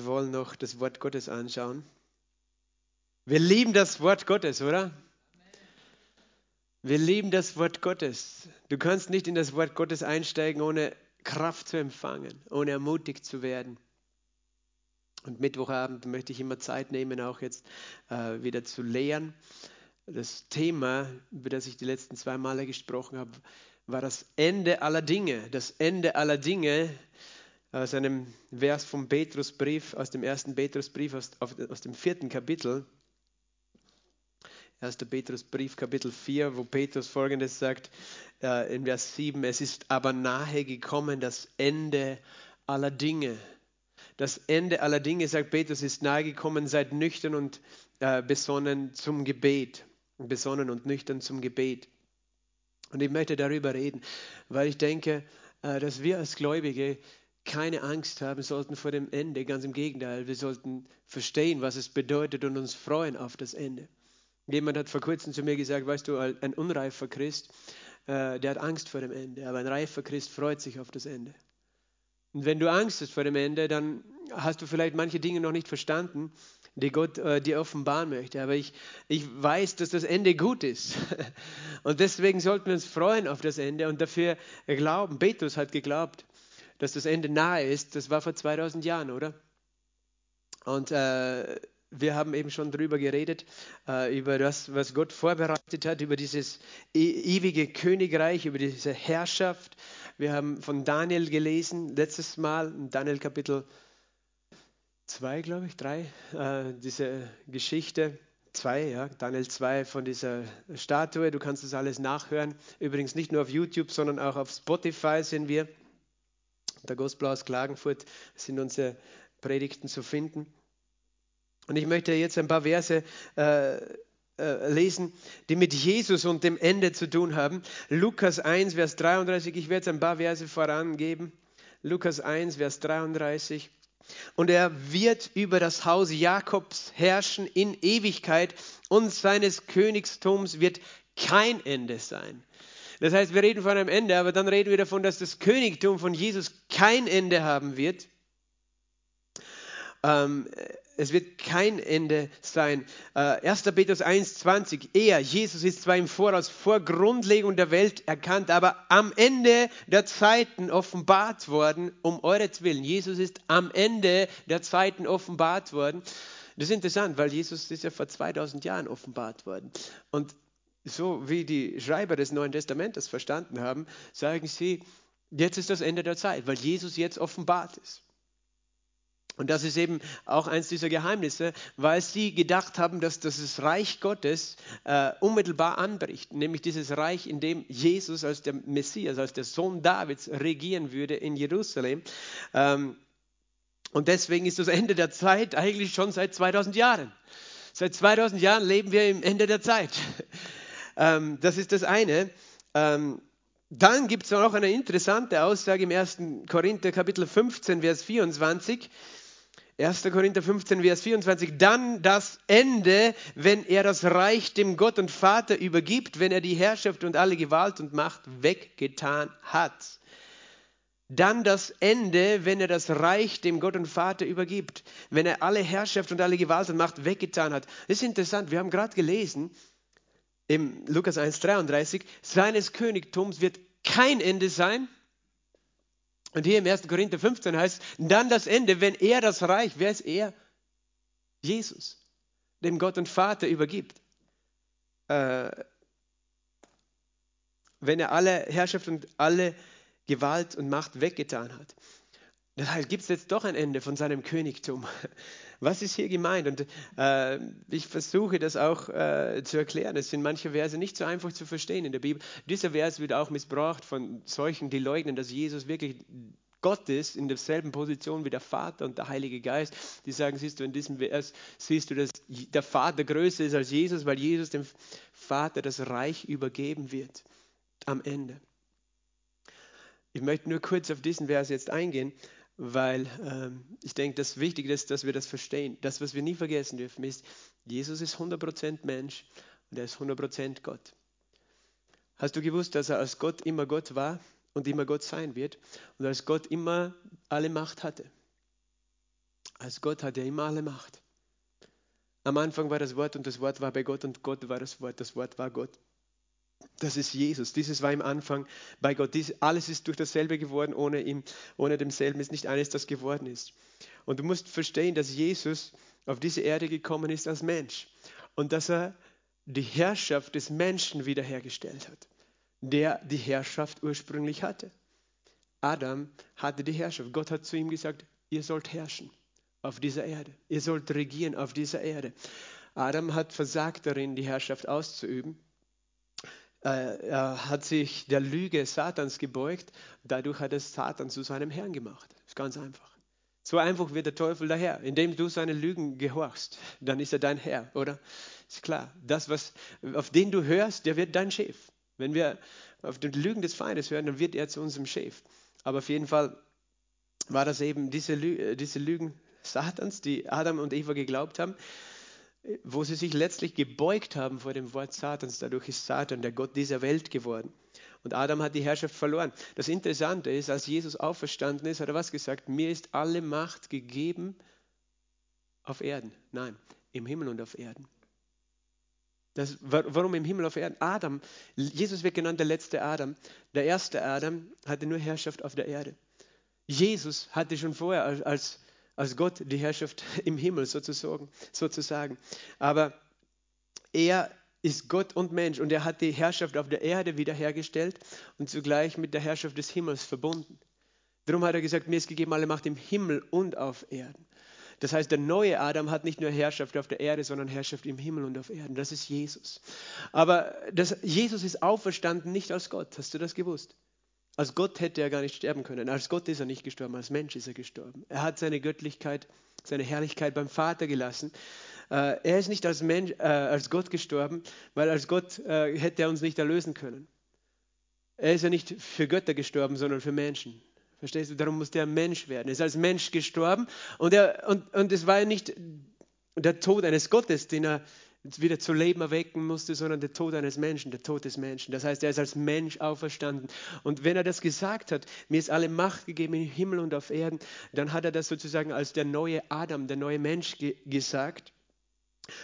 Wir wollen noch das Wort Gottes anschauen. Wir lieben das Wort Gottes, oder? Wir lieben das Wort Gottes. Du kannst nicht in das Wort Gottes einsteigen, ohne Kraft zu empfangen, ohne ermutigt zu werden. Und Mittwochabend möchte ich immer Zeit nehmen, auch jetzt äh, wieder zu lehren. Das Thema, über das ich die letzten zwei Male gesprochen habe, war das Ende aller Dinge. Das Ende aller Dinge aus einem Vers vom Petrusbrief, aus dem ersten Petrusbrief, aus, aus dem vierten Kapitel. 1. Petrusbrief, Kapitel 4, wo Petrus folgendes sagt, äh, in Vers 7, es ist aber nahe gekommen das Ende aller Dinge. Das Ende aller Dinge, sagt Petrus, ist nahe gekommen, seid nüchtern und äh, besonnen zum Gebet. Besonnen und nüchtern zum Gebet. Und ich möchte darüber reden, weil ich denke, äh, dass wir als Gläubige keine Angst haben sollten vor dem Ende. Ganz im Gegenteil, wir sollten verstehen, was es bedeutet und uns freuen auf das Ende. Jemand hat vor kurzem zu mir gesagt, weißt du, ein unreifer Christ, äh, der hat Angst vor dem Ende, aber ein reifer Christ freut sich auf das Ende. Und wenn du Angst hast vor dem Ende, dann hast du vielleicht manche Dinge noch nicht verstanden, die Gott äh, dir offenbaren möchte. Aber ich, ich weiß, dass das Ende gut ist. Und deswegen sollten wir uns freuen auf das Ende und dafür glauben. Petrus hat geglaubt dass das Ende nahe ist, das war vor 2000 Jahren, oder? Und äh, wir haben eben schon darüber geredet, äh, über das, was Gott vorbereitet hat, über dieses e ewige Königreich, über diese Herrschaft. Wir haben von Daniel gelesen, letztes Mal, Daniel Kapitel 2, glaube ich, 3, äh, diese Geschichte. 2, ja, Daniel 2 von dieser Statue. Du kannst das alles nachhören. Übrigens nicht nur auf YouTube, sondern auch auf Spotify sind wir der Gospel aus Klagenfurt sind unsere Predigten zu finden. Und ich möchte jetzt ein paar Verse äh, äh, lesen, die mit Jesus und dem Ende zu tun haben. Lukas 1, Vers 33, ich werde jetzt ein paar Verse vorangeben. Lukas 1, Vers 33. Und er wird über das Haus Jakobs herrschen in Ewigkeit und seines Königstums wird kein Ende sein. Das heißt, wir reden von einem Ende, aber dann reden wir davon, dass das Königtum von Jesus kein Ende haben wird. Ähm, es wird kein Ende sein. Äh, 1. Petrus 1,20. Er, Jesus, ist zwar im Voraus vor Grundlegung der Welt erkannt, aber am Ende der Zeiten offenbart worden, um euretwillen. Jesus ist am Ende der Zeiten offenbart worden. Das ist interessant, weil Jesus ist ja vor 2000 Jahren offenbart worden. Und so wie die Schreiber des Neuen Testamentes verstanden haben, sagen sie, jetzt ist das Ende der Zeit, weil Jesus jetzt offenbart ist. Und das ist eben auch eins dieser Geheimnisse, weil sie gedacht haben, dass das Reich Gottes äh, unmittelbar anbricht, nämlich dieses Reich, in dem Jesus als der Messias, als der Sohn Davids regieren würde in Jerusalem. Ähm, und deswegen ist das Ende der Zeit eigentlich schon seit 2000 Jahren. Seit 2000 Jahren leben wir im Ende der Zeit. Ähm, das ist das eine. Ähm, dann gibt es noch eine interessante Aussage im 1. Korinther Kapitel 15, Vers 24. 1. Korinther 15, Vers 24. Dann das Ende, wenn er das Reich dem Gott und Vater übergibt, wenn er die Herrschaft und alle Gewalt und Macht weggetan hat. Dann das Ende, wenn er das Reich dem Gott und Vater übergibt, wenn er alle Herrschaft und alle Gewalt und Macht weggetan hat. Das ist interessant. Wir haben gerade gelesen, im Lukas 1,33, seines Königtums wird kein Ende sein. Und hier im 1. Korinther 15 heißt, dann das Ende, wenn er das Reich, wer ist er? Jesus, dem Gott und Vater übergibt. Äh, wenn er alle Herrschaft und alle Gewalt und Macht weggetan hat. Das heißt, gibt es jetzt doch ein Ende von seinem Königtum. Was ist hier gemeint? Und äh, ich versuche das auch äh, zu erklären. Es sind manche Verse nicht so einfach zu verstehen in der Bibel. Dieser Vers wird auch missbraucht von solchen, die leugnen, dass Jesus wirklich Gott ist, in derselben Position wie der Vater und der Heilige Geist. Die sagen, siehst du, in diesem Vers siehst du, dass der Vater größer ist als Jesus, weil Jesus dem Vater das Reich übergeben wird am Ende. Ich möchte nur kurz auf diesen Vers jetzt eingehen weil ähm, ich denke, das Wichtige ist, dass wir das verstehen. Das, was wir nie vergessen dürfen, ist, Jesus ist 100% Mensch und er ist 100% Gott. Hast du gewusst, dass er als Gott immer Gott war und immer Gott sein wird und als Gott immer alle Macht hatte? Als Gott hat er immer alle Macht. Am Anfang war das Wort und das Wort war bei Gott und Gott war das Wort. Das Wort war Gott. Das ist Jesus. Dieses war im Anfang bei Gott. Dies, alles ist durch dasselbe geworden. Ohne ihm, ohne demselben ist nicht eines, das geworden ist. Und du musst verstehen, dass Jesus auf diese Erde gekommen ist als Mensch und dass er die Herrschaft des Menschen wiederhergestellt hat, der die Herrschaft ursprünglich hatte. Adam hatte die Herrschaft. Gott hat zu ihm gesagt, ihr sollt herrschen auf dieser Erde. Ihr sollt regieren auf dieser Erde. Adam hat versagt darin, die Herrschaft auszuüben. Äh, er hat sich der Lüge Satans gebeugt. Dadurch hat er Satan zu seinem Herrn gemacht. Ist ganz einfach. So einfach wird der Teufel daher. Indem du seine Lügen gehorchst, dann ist er dein Herr, oder? Ist klar. Das, was, auf den du hörst, der wird dein Chef. Wenn wir auf die Lügen des Feindes hören, dann wird er zu unserem Chef. Aber auf jeden Fall war das eben diese, Lü diese Lügen Satans, die Adam und Eva geglaubt haben, wo sie sich letztlich gebeugt haben vor dem Wort Satans. Dadurch ist Satan der Gott dieser Welt geworden. Und Adam hat die Herrschaft verloren. Das Interessante ist, als Jesus auferstanden ist, hat er was gesagt? Mir ist alle Macht gegeben auf Erden. Nein, im Himmel und auf Erden. Das, warum im Himmel auf Erden? Adam, Jesus wird genannt der letzte Adam. Der erste Adam hatte nur Herrschaft auf der Erde. Jesus hatte schon vorher als, als Gott die Herrschaft im Himmel sozusagen. sozusagen. Aber er ist Gott und Mensch und er hat die Herrschaft auf der Erde wiederhergestellt und zugleich mit der Herrschaft des Himmels verbunden. Darum hat er gesagt, mir ist gegeben alle Macht im Himmel und auf Erden. Das heißt, der neue Adam hat nicht nur Herrschaft auf der Erde, sondern Herrschaft im Himmel und auf Erden. Das ist Jesus. Aber das, Jesus ist auferstanden nicht als Gott. Hast du das gewusst? Als Gott hätte er gar nicht sterben können. Als Gott ist er nicht gestorben, als Mensch ist er gestorben. Er hat seine Göttlichkeit, seine Herrlichkeit beim Vater gelassen. Äh, er ist nicht als, Mensch, äh, als Gott gestorben, weil als Gott äh, hätte er uns nicht erlösen können. Er ist ja nicht für Götter gestorben, sondern für Menschen. Verstehst du? Darum musste er Mensch werden. Er ist als Mensch gestorben und, er, und, und es war ja nicht der Tod eines Gottes, den er wieder zu Leben erwecken musste, sondern der Tod eines Menschen, der Tod des Menschen. Das heißt, er ist als Mensch auferstanden. Und wenn er das gesagt hat, mir ist alle Macht gegeben im Himmel und auf Erden, dann hat er das sozusagen als der neue Adam, der neue Mensch ge gesagt.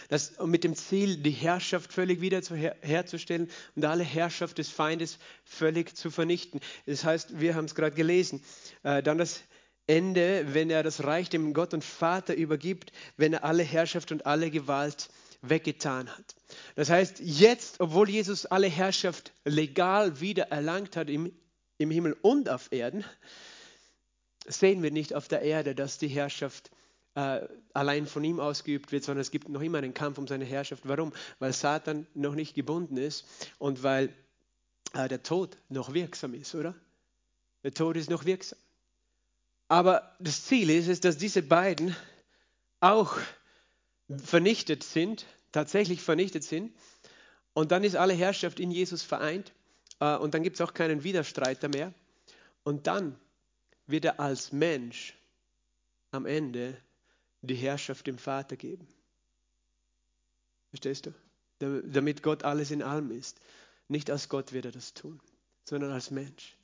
Das, mit dem Ziel, die Herrschaft völlig wieder zu, her, herzustellen und alle Herrschaft des Feindes völlig zu vernichten. Das heißt, wir haben es gerade gelesen, äh, dann das Ende, wenn er das Reich dem Gott und Vater übergibt, wenn er alle Herrschaft und alle Gewalt weggetan hat. Das heißt, jetzt, obwohl Jesus alle Herrschaft legal wieder erlangt hat im, im Himmel und auf Erden, sehen wir nicht auf der Erde, dass die Herrschaft äh, allein von ihm ausgeübt wird, sondern es gibt noch immer einen Kampf um seine Herrschaft. Warum? Weil Satan noch nicht gebunden ist und weil äh, der Tod noch wirksam ist, oder? Der Tod ist noch wirksam. Aber das Ziel ist es, dass diese beiden auch vernichtet sind, tatsächlich vernichtet sind. Und dann ist alle Herrschaft in Jesus vereint. Äh, und dann gibt es auch keinen Widerstreiter mehr. Und dann wird er als Mensch am Ende die Herrschaft dem Vater geben. Verstehst du? Damit Gott alles in allem ist. Nicht als Gott wird er das tun, sondern als Mensch.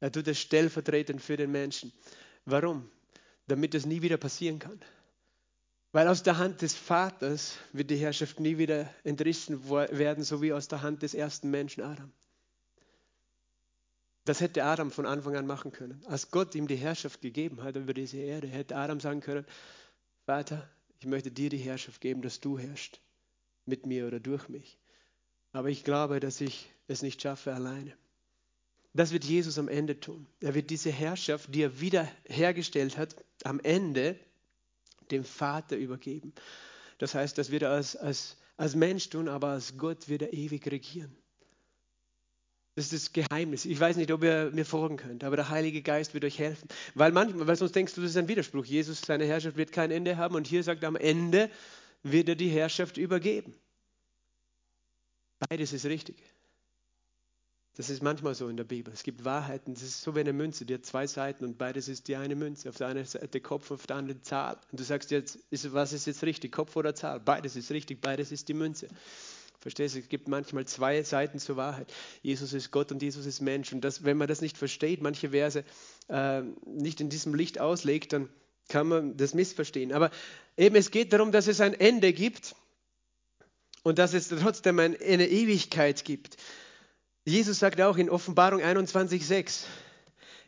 Er tut es stellvertretend für den Menschen. Warum? Damit es nie wieder passieren kann. Weil aus der Hand des Vaters wird die Herrschaft nie wieder entrissen werden, so wie aus der Hand des ersten Menschen Adam. Das hätte Adam von Anfang an machen können. Als Gott ihm die Herrschaft gegeben hat über diese Erde, hätte Adam sagen können, Vater, ich möchte dir die Herrschaft geben, dass du herrschst mit mir oder durch mich. Aber ich glaube, dass ich es nicht schaffe alleine. Das wird Jesus am Ende tun. Er wird diese Herrschaft, die er wiederhergestellt hat, am Ende dem Vater übergeben. Das heißt, das wird er als, als, als Mensch tun, aber als Gott wird er ewig regieren. Das ist das Geheimnis. Ich weiß nicht, ob ihr mir folgen könnt, aber der Heilige Geist wird euch helfen. Weil manchmal, weil sonst denkst du, das ist ein Widerspruch. Jesus, seine Herrschaft wird kein Ende haben und hier sagt er, am Ende wird er die Herrschaft übergeben. Beides ist richtig. Das ist manchmal so in der Bibel. Es gibt Wahrheiten, das ist so wie eine Münze, die hat zwei Seiten und beides ist die eine Münze. Auf der einen Seite Kopf, auf der anderen Zahl. Und du sagst jetzt, ist, was ist jetzt richtig, Kopf oder Zahl? Beides ist richtig, beides ist die Münze. Verstehst du? Es gibt manchmal zwei Seiten zur Wahrheit. Jesus ist Gott und Jesus ist Mensch. Und das, wenn man das nicht versteht, manche Verse äh, nicht in diesem Licht auslegt, dann kann man das missverstehen. Aber eben es geht darum, dass es ein Ende gibt und dass es trotzdem eine Ewigkeit gibt. Jesus sagt auch in Offenbarung 21,6,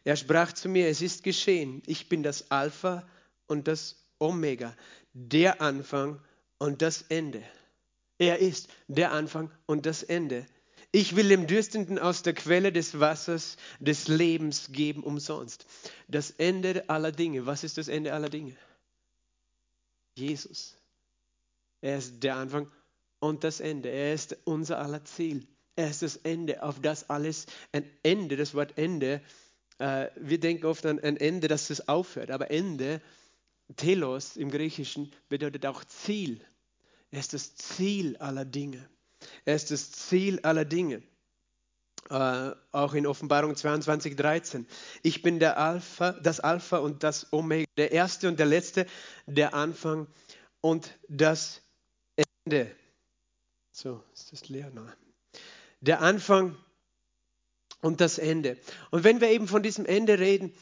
er sprach zu mir, es ist geschehen, ich bin das Alpha und das Omega, der Anfang und das Ende. Er ist der Anfang und das Ende. Ich will dem Dürstenden aus der Quelle des Wassers des Lebens geben umsonst. Das Ende aller Dinge. Was ist das Ende aller Dinge? Jesus. Er ist der Anfang und das Ende. Er ist unser aller Ziel. Er ist das Ende, auf das alles ein Ende, das Wort Ende, äh, wir denken oft an ein Ende, dass es aufhört, aber Ende, Telos im Griechischen, bedeutet auch Ziel. Er ist das Ziel aller Dinge. Er ist das Ziel aller Dinge. Äh, auch in Offenbarung 22, 13. Ich bin der Alpha, das Alpha und das Omega, der Erste und der Letzte, der Anfang und das Ende. So, ist das leer? Nein. Der Anfang und das Ende. Und wenn wir eben von diesem Ende reden,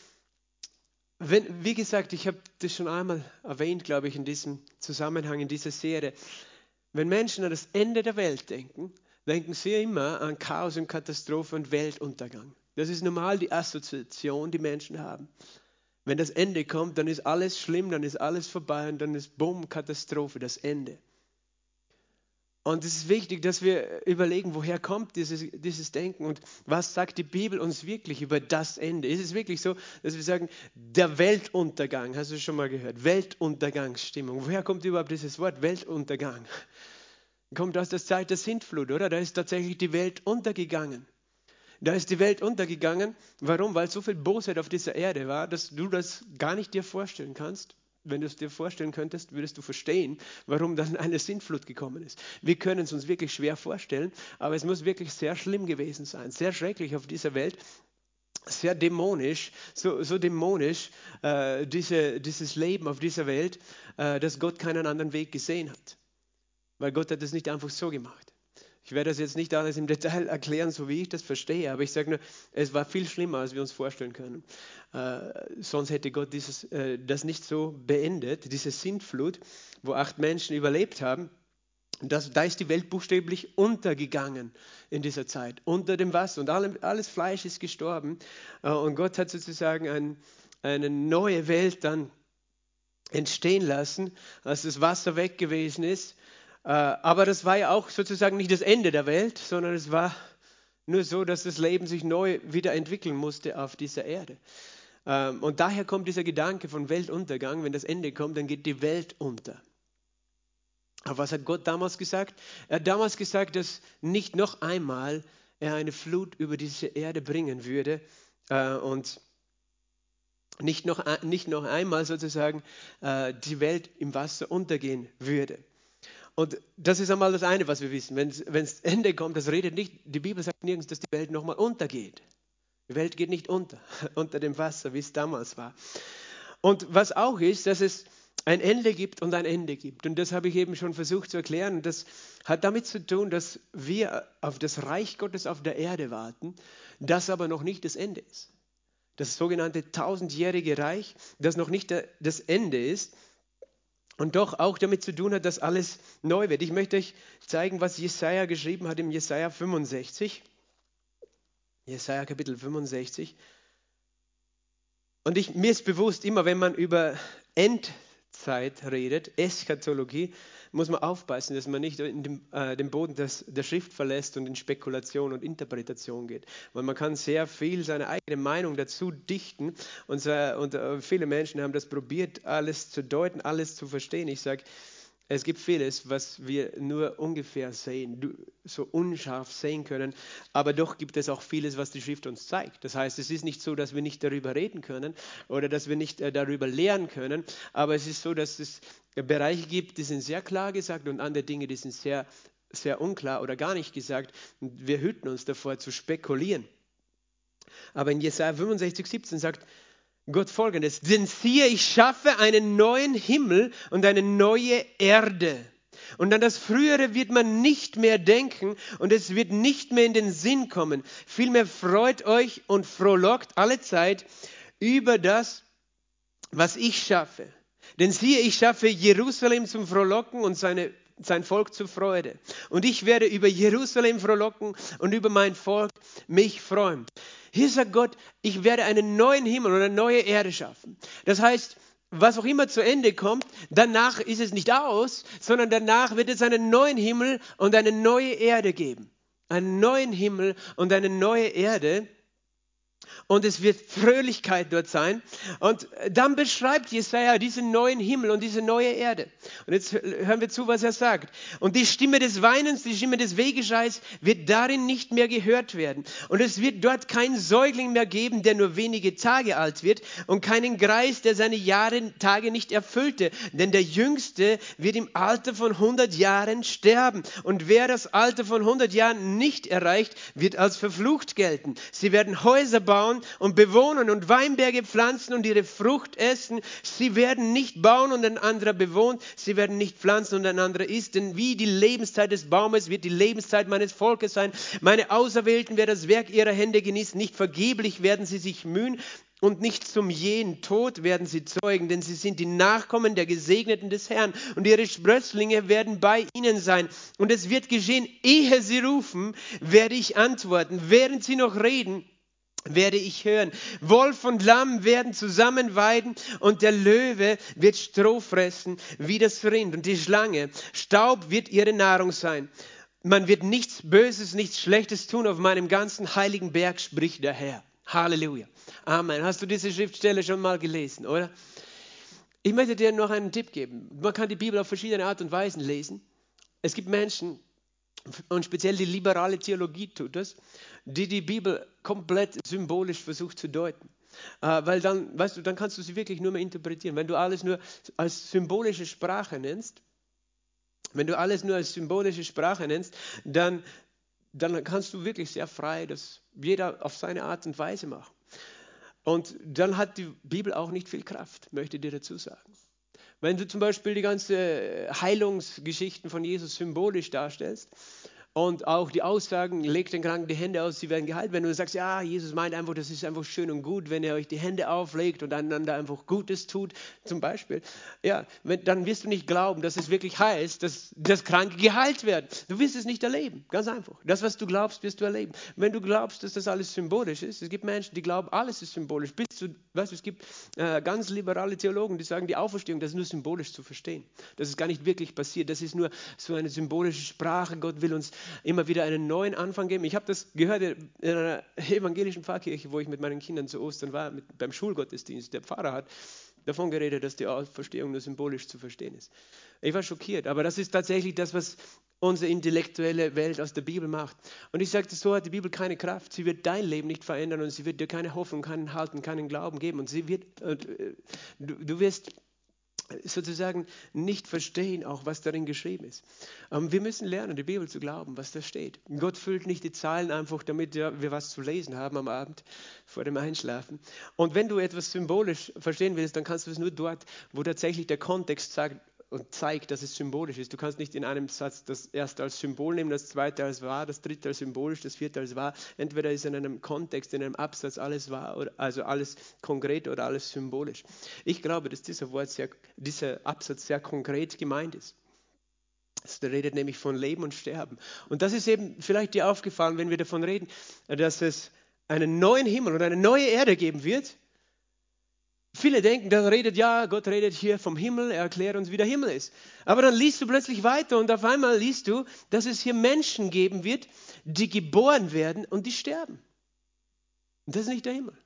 wenn, wie gesagt, ich habe das schon einmal erwähnt, glaube ich, in diesem Zusammenhang, in dieser Serie. Wenn Menschen an das Ende der Welt denken, denken sie immer an Chaos und Katastrophe und Weltuntergang. Das ist normal die Assoziation, die Menschen haben. Wenn das Ende kommt, dann ist alles schlimm, dann ist alles vorbei und dann ist Bumm, Katastrophe, das Ende. Und es ist wichtig, dass wir überlegen, woher kommt dieses, dieses Denken und was sagt die Bibel uns wirklich über das Ende. Ist es wirklich so, dass wir sagen, der Weltuntergang, hast du schon mal gehört, Weltuntergangsstimmung. Woher kommt überhaupt dieses Wort Weltuntergang? Kommt aus der Zeit der Sintflut, oder? Da ist tatsächlich die Welt untergegangen. Da ist die Welt untergegangen. Warum? Weil so viel Bosheit auf dieser Erde war, dass du das gar nicht dir vorstellen kannst wenn du es dir vorstellen könntest, würdest du verstehen, warum dann eine Sintflut gekommen ist. Wir können es uns wirklich schwer vorstellen, aber es muss wirklich sehr schlimm gewesen sein, sehr schrecklich auf dieser Welt sehr dämonisch, so, so dämonisch äh, diese, dieses Leben auf dieser Welt, äh, dass Gott keinen anderen Weg gesehen hat. Weil Gott hat es nicht einfach so gemacht. Ich werde das jetzt nicht alles im Detail erklären, so wie ich das verstehe, aber ich sage nur, es war viel schlimmer, als wir uns vorstellen können. Äh, sonst hätte Gott dieses, äh, das nicht so beendet, diese Sintflut, wo acht Menschen überlebt haben. Das, da ist die Welt buchstäblich untergegangen in dieser Zeit, unter dem Wasser und alle, alles Fleisch ist gestorben. Äh, und Gott hat sozusagen ein, eine neue Welt dann entstehen lassen, als das Wasser weg gewesen ist aber das war ja auch sozusagen nicht das Ende der Welt, sondern es war nur so, dass das Leben sich neu wieder entwickeln musste auf dieser Erde. Ähm, und daher kommt dieser Gedanke von Weltuntergang. Wenn das Ende kommt, dann geht die Welt unter. Aber was hat Gott damals gesagt? Er hat damals gesagt, dass nicht noch einmal er eine Flut über diese Erde bringen würde äh, und nicht noch, nicht noch einmal sozusagen äh, die Welt im Wasser untergehen würde. Und das ist einmal das eine, was wir wissen. Wenn es Ende kommt, das redet nicht, die Bibel sagt nirgends, dass die Welt nochmal untergeht. Die Welt geht nicht unter, unter dem Wasser, wie es damals war. Und was auch ist, dass es ein Ende gibt und ein Ende gibt. Und das habe ich eben schon versucht zu erklären. Das hat damit zu tun, dass wir auf das Reich Gottes auf der Erde warten, das aber noch nicht das Ende ist. Das sogenannte tausendjährige Reich, das noch nicht das Ende ist, und doch auch damit zu tun hat, dass alles neu wird. Ich möchte euch zeigen, was Jesaja geschrieben hat im Jesaja 65. Jesaja Kapitel 65. Und ich, mir ist bewusst, immer wenn man über Endzeit redet, Eschatologie, muss man aufpassen, dass man nicht in dem, äh, den Boden des, der Schrift verlässt und in Spekulation und Interpretation geht. Weil man kann sehr viel seine eigene Meinung dazu dichten und, äh, und äh, viele Menschen haben das probiert, alles zu deuten, alles zu verstehen. Ich sage, es gibt vieles, was wir nur ungefähr sehen, so unscharf sehen können, aber doch gibt es auch vieles, was die Schrift uns zeigt. Das heißt, es ist nicht so, dass wir nicht darüber reden können oder dass wir nicht äh, darüber lernen können, aber es ist so, dass es Bereiche gibt, die sind sehr klar gesagt und andere Dinge, die sind sehr, sehr unklar oder gar nicht gesagt. Wir hüten uns davor zu spekulieren. Aber in Jesaja 65, 17 sagt Gott folgendes: Denn siehe, ich schaffe einen neuen Himmel und eine neue Erde. Und an das Frühere wird man nicht mehr denken und es wird nicht mehr in den Sinn kommen. Vielmehr freut euch und frohlockt alle Zeit über das, was ich schaffe. Denn siehe, ich schaffe Jerusalem zum Frohlocken und seine, sein Volk zur Freude. Und ich werde über Jerusalem frohlocken und über mein Volk mich freuen. Hier sagt Gott, ich werde einen neuen Himmel und eine neue Erde schaffen. Das heißt, was auch immer zu Ende kommt, danach ist es nicht aus, sondern danach wird es einen neuen Himmel und eine neue Erde geben. Einen neuen Himmel und eine neue Erde und es wird Fröhlichkeit dort sein. Und dann beschreibt Jesaja diesen neuen Himmel und diese neue Erde. Und jetzt hören wir zu, was er sagt. Und die Stimme des Weinens, die Stimme des Wegeschreis wird darin nicht mehr gehört werden. Und es wird dort keinen Säugling mehr geben, der nur wenige Tage alt wird und keinen Greis, der seine Jahre, Tage nicht erfüllte. Denn der Jüngste wird im Alter von 100 Jahren sterben. Und wer das Alter von 100 Jahren nicht erreicht, wird als verflucht gelten. Sie werden Häuser bauen und bewohnen und Weinberge pflanzen und ihre Frucht essen. Sie werden nicht bauen und ein anderer bewohnt. Sie werden nicht pflanzen und ein anderer isst. Denn wie die Lebenszeit des Baumes wird die Lebenszeit meines Volkes sein. Meine Auserwählten werden das Werk ihrer Hände genießen. Nicht vergeblich werden sie sich mühen. Und nicht zum jähen Tod werden sie zeugen, denn sie sind die Nachkommen der Gesegneten des Herrn. Und ihre Sprösslinge werden bei ihnen sein. Und es wird geschehen, ehe sie rufen, werde ich antworten. Während sie noch reden, werde ich hören. Wolf und Lamm werden zusammen weiden und der Löwe wird Stroh fressen wie das Rind und die Schlange. Staub wird ihre Nahrung sein. Man wird nichts Böses, nichts Schlechtes tun auf meinem ganzen heiligen Berg, spricht der Herr. Halleluja. Amen. Hast du diese Schriftstelle schon mal gelesen, oder? Ich möchte dir noch einen Tipp geben. Man kann die Bibel auf verschiedene Art und Weisen lesen. Es gibt Menschen, und speziell die liberale Theologie tut das, die die Bibel komplett symbolisch versucht zu deuten. Äh, weil dann, weißt du, dann kannst du sie wirklich nur mehr interpretieren. Wenn du alles nur als symbolische Sprache nennst, wenn du alles nur als symbolische Sprache nennst, dann, dann kannst du wirklich sehr frei das jeder auf seine Art und Weise machen. Und dann hat die Bibel auch nicht viel Kraft, möchte ich dir dazu sagen. Wenn du zum Beispiel die ganzen Heilungsgeschichten von Jesus symbolisch darstellst, und auch die Aussagen, legt den Kranken die Hände aus, sie werden geheilt. Wenn du sagst, ja, Jesus meint einfach, das ist einfach schön und gut, wenn er euch die Hände auflegt und einander einfach Gutes tut, zum Beispiel, ja, wenn, dann wirst du nicht glauben, dass es wirklich heißt, dass, dass Kranke geheilt werden. Du wirst es nicht erleben, ganz einfach. Das, was du glaubst, wirst du erleben. Wenn du glaubst, dass das alles symbolisch ist, es gibt Menschen, die glauben, alles ist symbolisch. Bis zu, weißt du, es gibt äh, ganz liberale Theologen, die sagen, die Auferstehung, das ist nur symbolisch zu verstehen. Das ist gar nicht wirklich passiert. Das ist nur so eine symbolische Sprache. Gott will uns immer wieder einen neuen Anfang geben. Ich habe das gehört in einer evangelischen Pfarrkirche, wo ich mit meinen Kindern zu Ostern war, mit, beim Schulgottesdienst. Der Pfarrer hat davon geredet, dass die Auferstehung nur symbolisch zu verstehen ist. Ich war schockiert, aber das ist tatsächlich das, was unsere intellektuelle Welt aus der Bibel macht. Und ich sagte, so hat die Bibel keine Kraft. Sie wird dein Leben nicht verändern und sie wird dir keine Hoffnung, keinen Halten, keinen Glauben geben. Und sie wird, äh, du, du wirst sozusagen nicht verstehen, auch was darin geschrieben ist. Ähm, wir müssen lernen, die Bibel zu glauben, was da steht. Gott füllt nicht die Zahlen einfach, damit wir was zu lesen haben am Abend vor dem Einschlafen. Und wenn du etwas symbolisch verstehen willst, dann kannst du es nur dort, wo tatsächlich der Kontext sagt, und zeigt, dass es symbolisch ist. Du kannst nicht in einem Satz das erste als Symbol nehmen, das zweite als wahr, das dritte als symbolisch, das vierte als wahr. Entweder ist in einem Kontext, in einem Absatz alles wahr, oder, also alles konkret oder alles symbolisch. Ich glaube, dass dieser, Wort sehr, dieser Absatz sehr konkret gemeint ist. Es redet nämlich von Leben und Sterben. Und das ist eben vielleicht dir aufgefallen, wenn wir davon reden, dass es einen neuen Himmel und eine neue Erde geben wird Viele denken, das redet ja, Gott redet hier vom Himmel, er erklärt uns, wie der Himmel ist. Aber dann liest du plötzlich weiter und auf einmal liest du, dass es hier Menschen geben wird, die geboren werden und die sterben. Und das ist nicht der Himmel.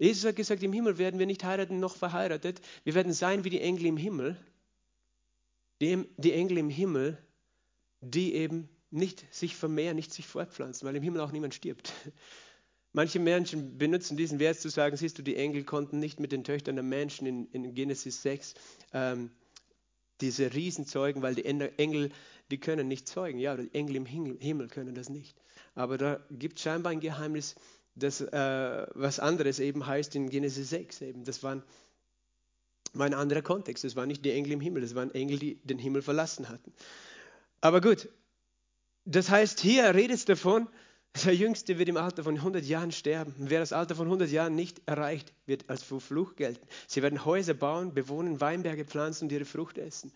Jesus hat gesagt, im Himmel werden wir nicht heiraten noch verheiratet. Wir werden sein wie die Engel im Himmel. Die, die Engel im Himmel, die eben nicht sich vermehren, nicht sich fortpflanzen, weil im Himmel auch niemand stirbt. Manche Menschen benutzen diesen Vers zu sagen, siehst du, die Engel konnten nicht mit den Töchtern der Menschen in, in Genesis 6 ähm, diese Riesen zeugen, weil die Engel, die können nicht zeugen. Ja, die Engel im Himmel können das nicht. Aber da gibt es scheinbar ein Geheimnis, das äh, was anderes eben heißt in Genesis 6 eben. Das waren, war ein anderer Kontext. Das waren nicht die Engel im Himmel, das waren Engel, die den Himmel verlassen hatten. Aber gut, das heißt, hier redet es davon, Der Jüngste wird im Alter von 100 Jahren sterben. Wer das Alter von 100 Jahren nicht erreicht, wird als verflucht gelten. Sie werden Häuser bauen, bewohnen, Weinberge pflanzen und ihre Frucht essen.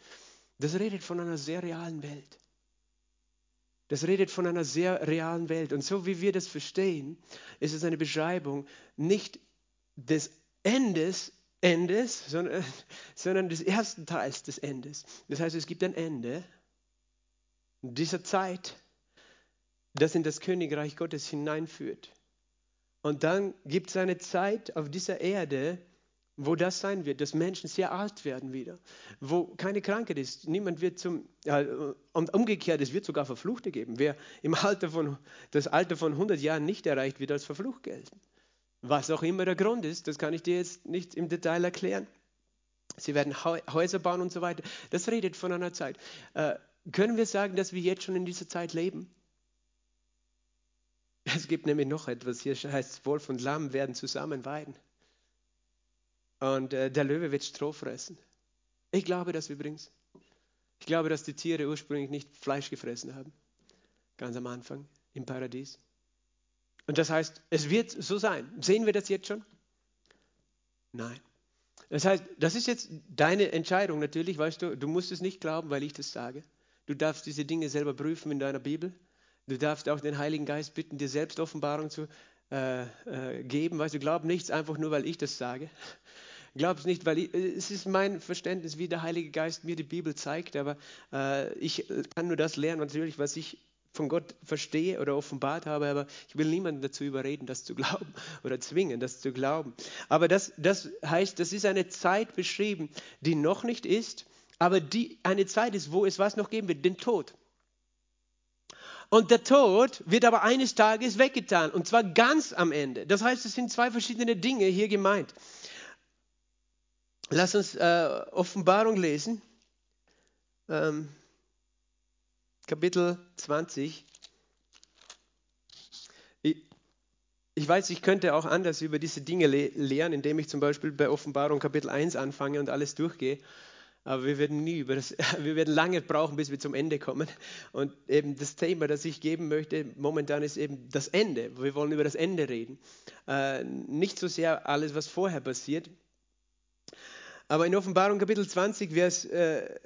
Das redet von einer sehr realen Welt. Das redet von einer sehr realen Welt. Und so wie wir das verstehen, ist es eine Beschreibung nicht des Endes, Endes, sondern, sondern des ersten Teils des Endes. Das heißt, es gibt ein Ende dieser Zeit, das in das Königreich Gottes hineinführt. Und dann gibt es eine Zeit auf dieser Erde, wo das sein wird, dass Menschen sehr alt werden wieder, wo keine Krankheit ist, niemand wird zum, und umgekehrt, es wird sogar Verfluchte geben. Wer im Alter von, das Alter von 100 Jahren nicht erreicht, wird als verflucht gelten. Was auch immer der Grund ist, das kann ich dir jetzt nicht im Detail erklären. Sie werden Häuser bauen und so weiter. Das redet von einer Zeit. Äh, können wir sagen, dass wir jetzt schon in dieser Zeit leben? Es gibt nämlich noch etwas, hier heißt Wolf und Lamm werden zusammen weiden. Und äh, der Löwe wird Stroh fressen. Ich glaube das übrigens. Ich glaube, dass die Tiere ursprünglich nicht Fleisch gefressen haben. Ganz am Anfang im Paradies. Und das heißt, es wird so sein. Sehen wir das jetzt schon? Nein. Das heißt, das ist jetzt deine Entscheidung natürlich, weißt du, du musst es nicht glauben, weil ich das sage. Du darfst diese Dinge selber prüfen in deiner Bibel. Du darfst auch den Heiligen Geist bitten, dir selbst Offenbarung zu äh, äh, geben. Weißt du, glaub nichts einfach nur, weil ich das sage. Glaub's nicht, weil ich, es ist mein Verständnis, wie der Heilige Geist mir die Bibel zeigt, aber äh, ich kann nur das lernen, natürlich, was ich von Gott verstehe oder offenbart habe, aber ich will niemanden dazu überreden, das zu glauben oder zwingen, das zu glauben. Aber das, das heißt, das ist eine Zeit beschrieben, die noch nicht ist, aber die eine Zeit ist, wo es was noch geben wird, den Tod. Und der Tod wird aber eines Tages weggetan, und zwar ganz am Ende. Das heißt, es sind zwei verschiedene Dinge hier gemeint. Lass uns äh, Offenbarung lesen. Ähm, Kapitel 20. Ich, weiß, ich könnte auch anders über diese Dinge le lehren, indem ich zum Beispiel bei Offenbarung Kapitel 1 anfange und alles durchgehe. Aber wir werden nie über das, wir werden lange brauchen, bis wir zum Ende kommen. Und eben das Thema, das ich geben möchte, momentan ist eben das Ende. Wir wollen über das Ende reden. Äh, nicht so sehr alles, was vorher passiert, aber in Offenbarung Kapitel 20, Vers äh,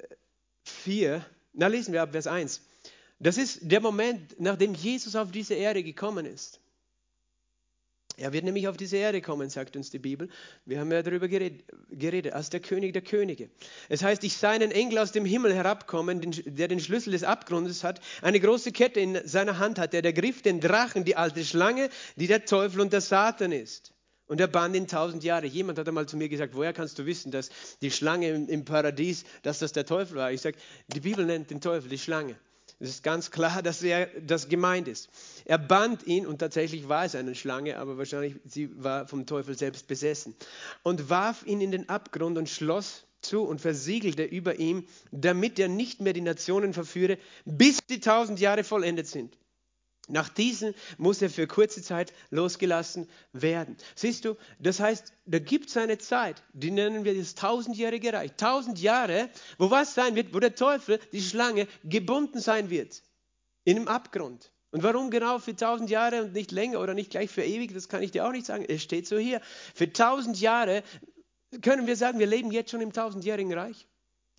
4, na lesen wir ab Vers 1. Das ist der Moment, nachdem Jesus auf diese Erde gekommen ist. Er wird nämlich auf diese Erde kommen, sagt uns die Bibel. Wir haben ja darüber geredet, als der König der Könige. Es heißt, ich sah einen Engel aus dem Himmel herabkommen, der den Schlüssel des Abgrundes hat, eine große Kette in seiner Hand hat. Er griff den Drachen, die alte Schlange, die der Teufel und der Satan ist. Und er band ihn tausend Jahre. Jemand hat einmal zu mir gesagt, woher kannst du wissen, dass die Schlange im, Paradies, dass das der Teufel war? Ich sage, die Bibel nennt den Teufel die Schlange. Es ist ganz klar, dass er das gemeint ist. Er band ihn und tatsächlich war es eine Schlange, aber wahrscheinlich sie war vom Teufel selbst besessen und warf ihn in den Abgrund und schloss zu und versiegelte über ihm, damit er nicht mehr die Nationen verführe, bis die tausend Jahre vollendet sind. Nach diesen muss er für kurze Zeit losgelassen werden. Siehst du, das heißt, da gibt es eine Zeit, die nennen wir das tausendjährige Reich. Tausend Jahre, wo was sein wird, wo der Teufel, die Schlange, gebunden sein wird. In einem Abgrund. Und warum genau für tausend Jahre und nicht länger oder nicht gleich für ewig, das kann ich dir auch nicht sagen. Es steht so hier. Für tausend Jahre können wir sagen, wir leben jetzt schon im tausendjährigen Reich.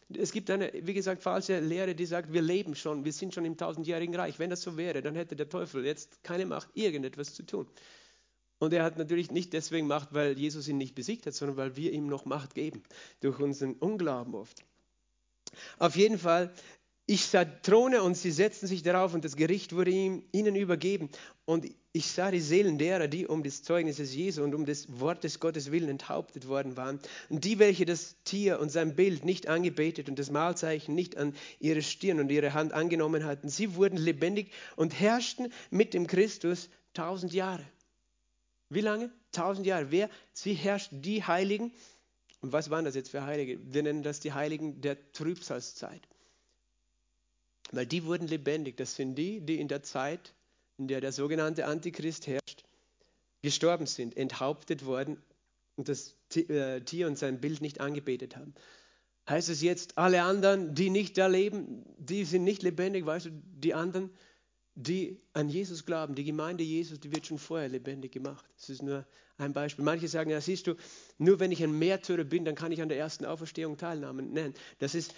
Es gibt eine, wie gesagt, falsche Lehre, die sagt, wir leben schon, wir sind schon im tausendjährigen Reich. Wenn das so wäre, dann hätte der Teufel jetzt keine Macht, irgendetwas zu tun. Und er hat natürlich nicht deswegen Macht, weil Jesus ihn nicht besiegt hat, sondern weil wir ihm noch Macht geben, durch unseren Unglauben oft. Auf jeden Fall ich sah Throne und sie setzten sich darauf und das Gericht wurde ihm, ihnen übergeben. Und ich sah die Seelen derer, die um des Zeugnisses Jesu und um des Wortes Gottes willen enthauptet worden waren. Und die, welche das Tier und sein Bild nicht angebetet und das Mahlzeichen nicht an ihre Stirn und ihre Hand angenommen hatten, sie wurden lebendig und herrschten mit dem Christus tausend Jahre. Wie lange? Tausend Jahre. Wer? Sie herrschten, die Heiligen. Und was waren das jetzt für Heilige? Wir nennen das die Heiligen der Trübsalzeit. Weil die wurden lebendig. Das sind die, die in der Zeit, in der der sogenannte Antichrist herrscht, gestorben sind, enthauptet worden und das äh, Tier und sein Bild nicht angebetet haben. Heißt es jetzt, alle anderen, die nicht da leben, die sind nicht lebendig, weißt du, die anderen, die an Jesus glauben, die Gemeinde Jesus, die wird schon vorher lebendig gemacht. Das ist nur ein Beispiel. Manche sagen, ja, siehst du, nur wenn ich ein Märtyrer bin, dann kann ich an der ersten Auferstehung teilnehmen. Nein, das ist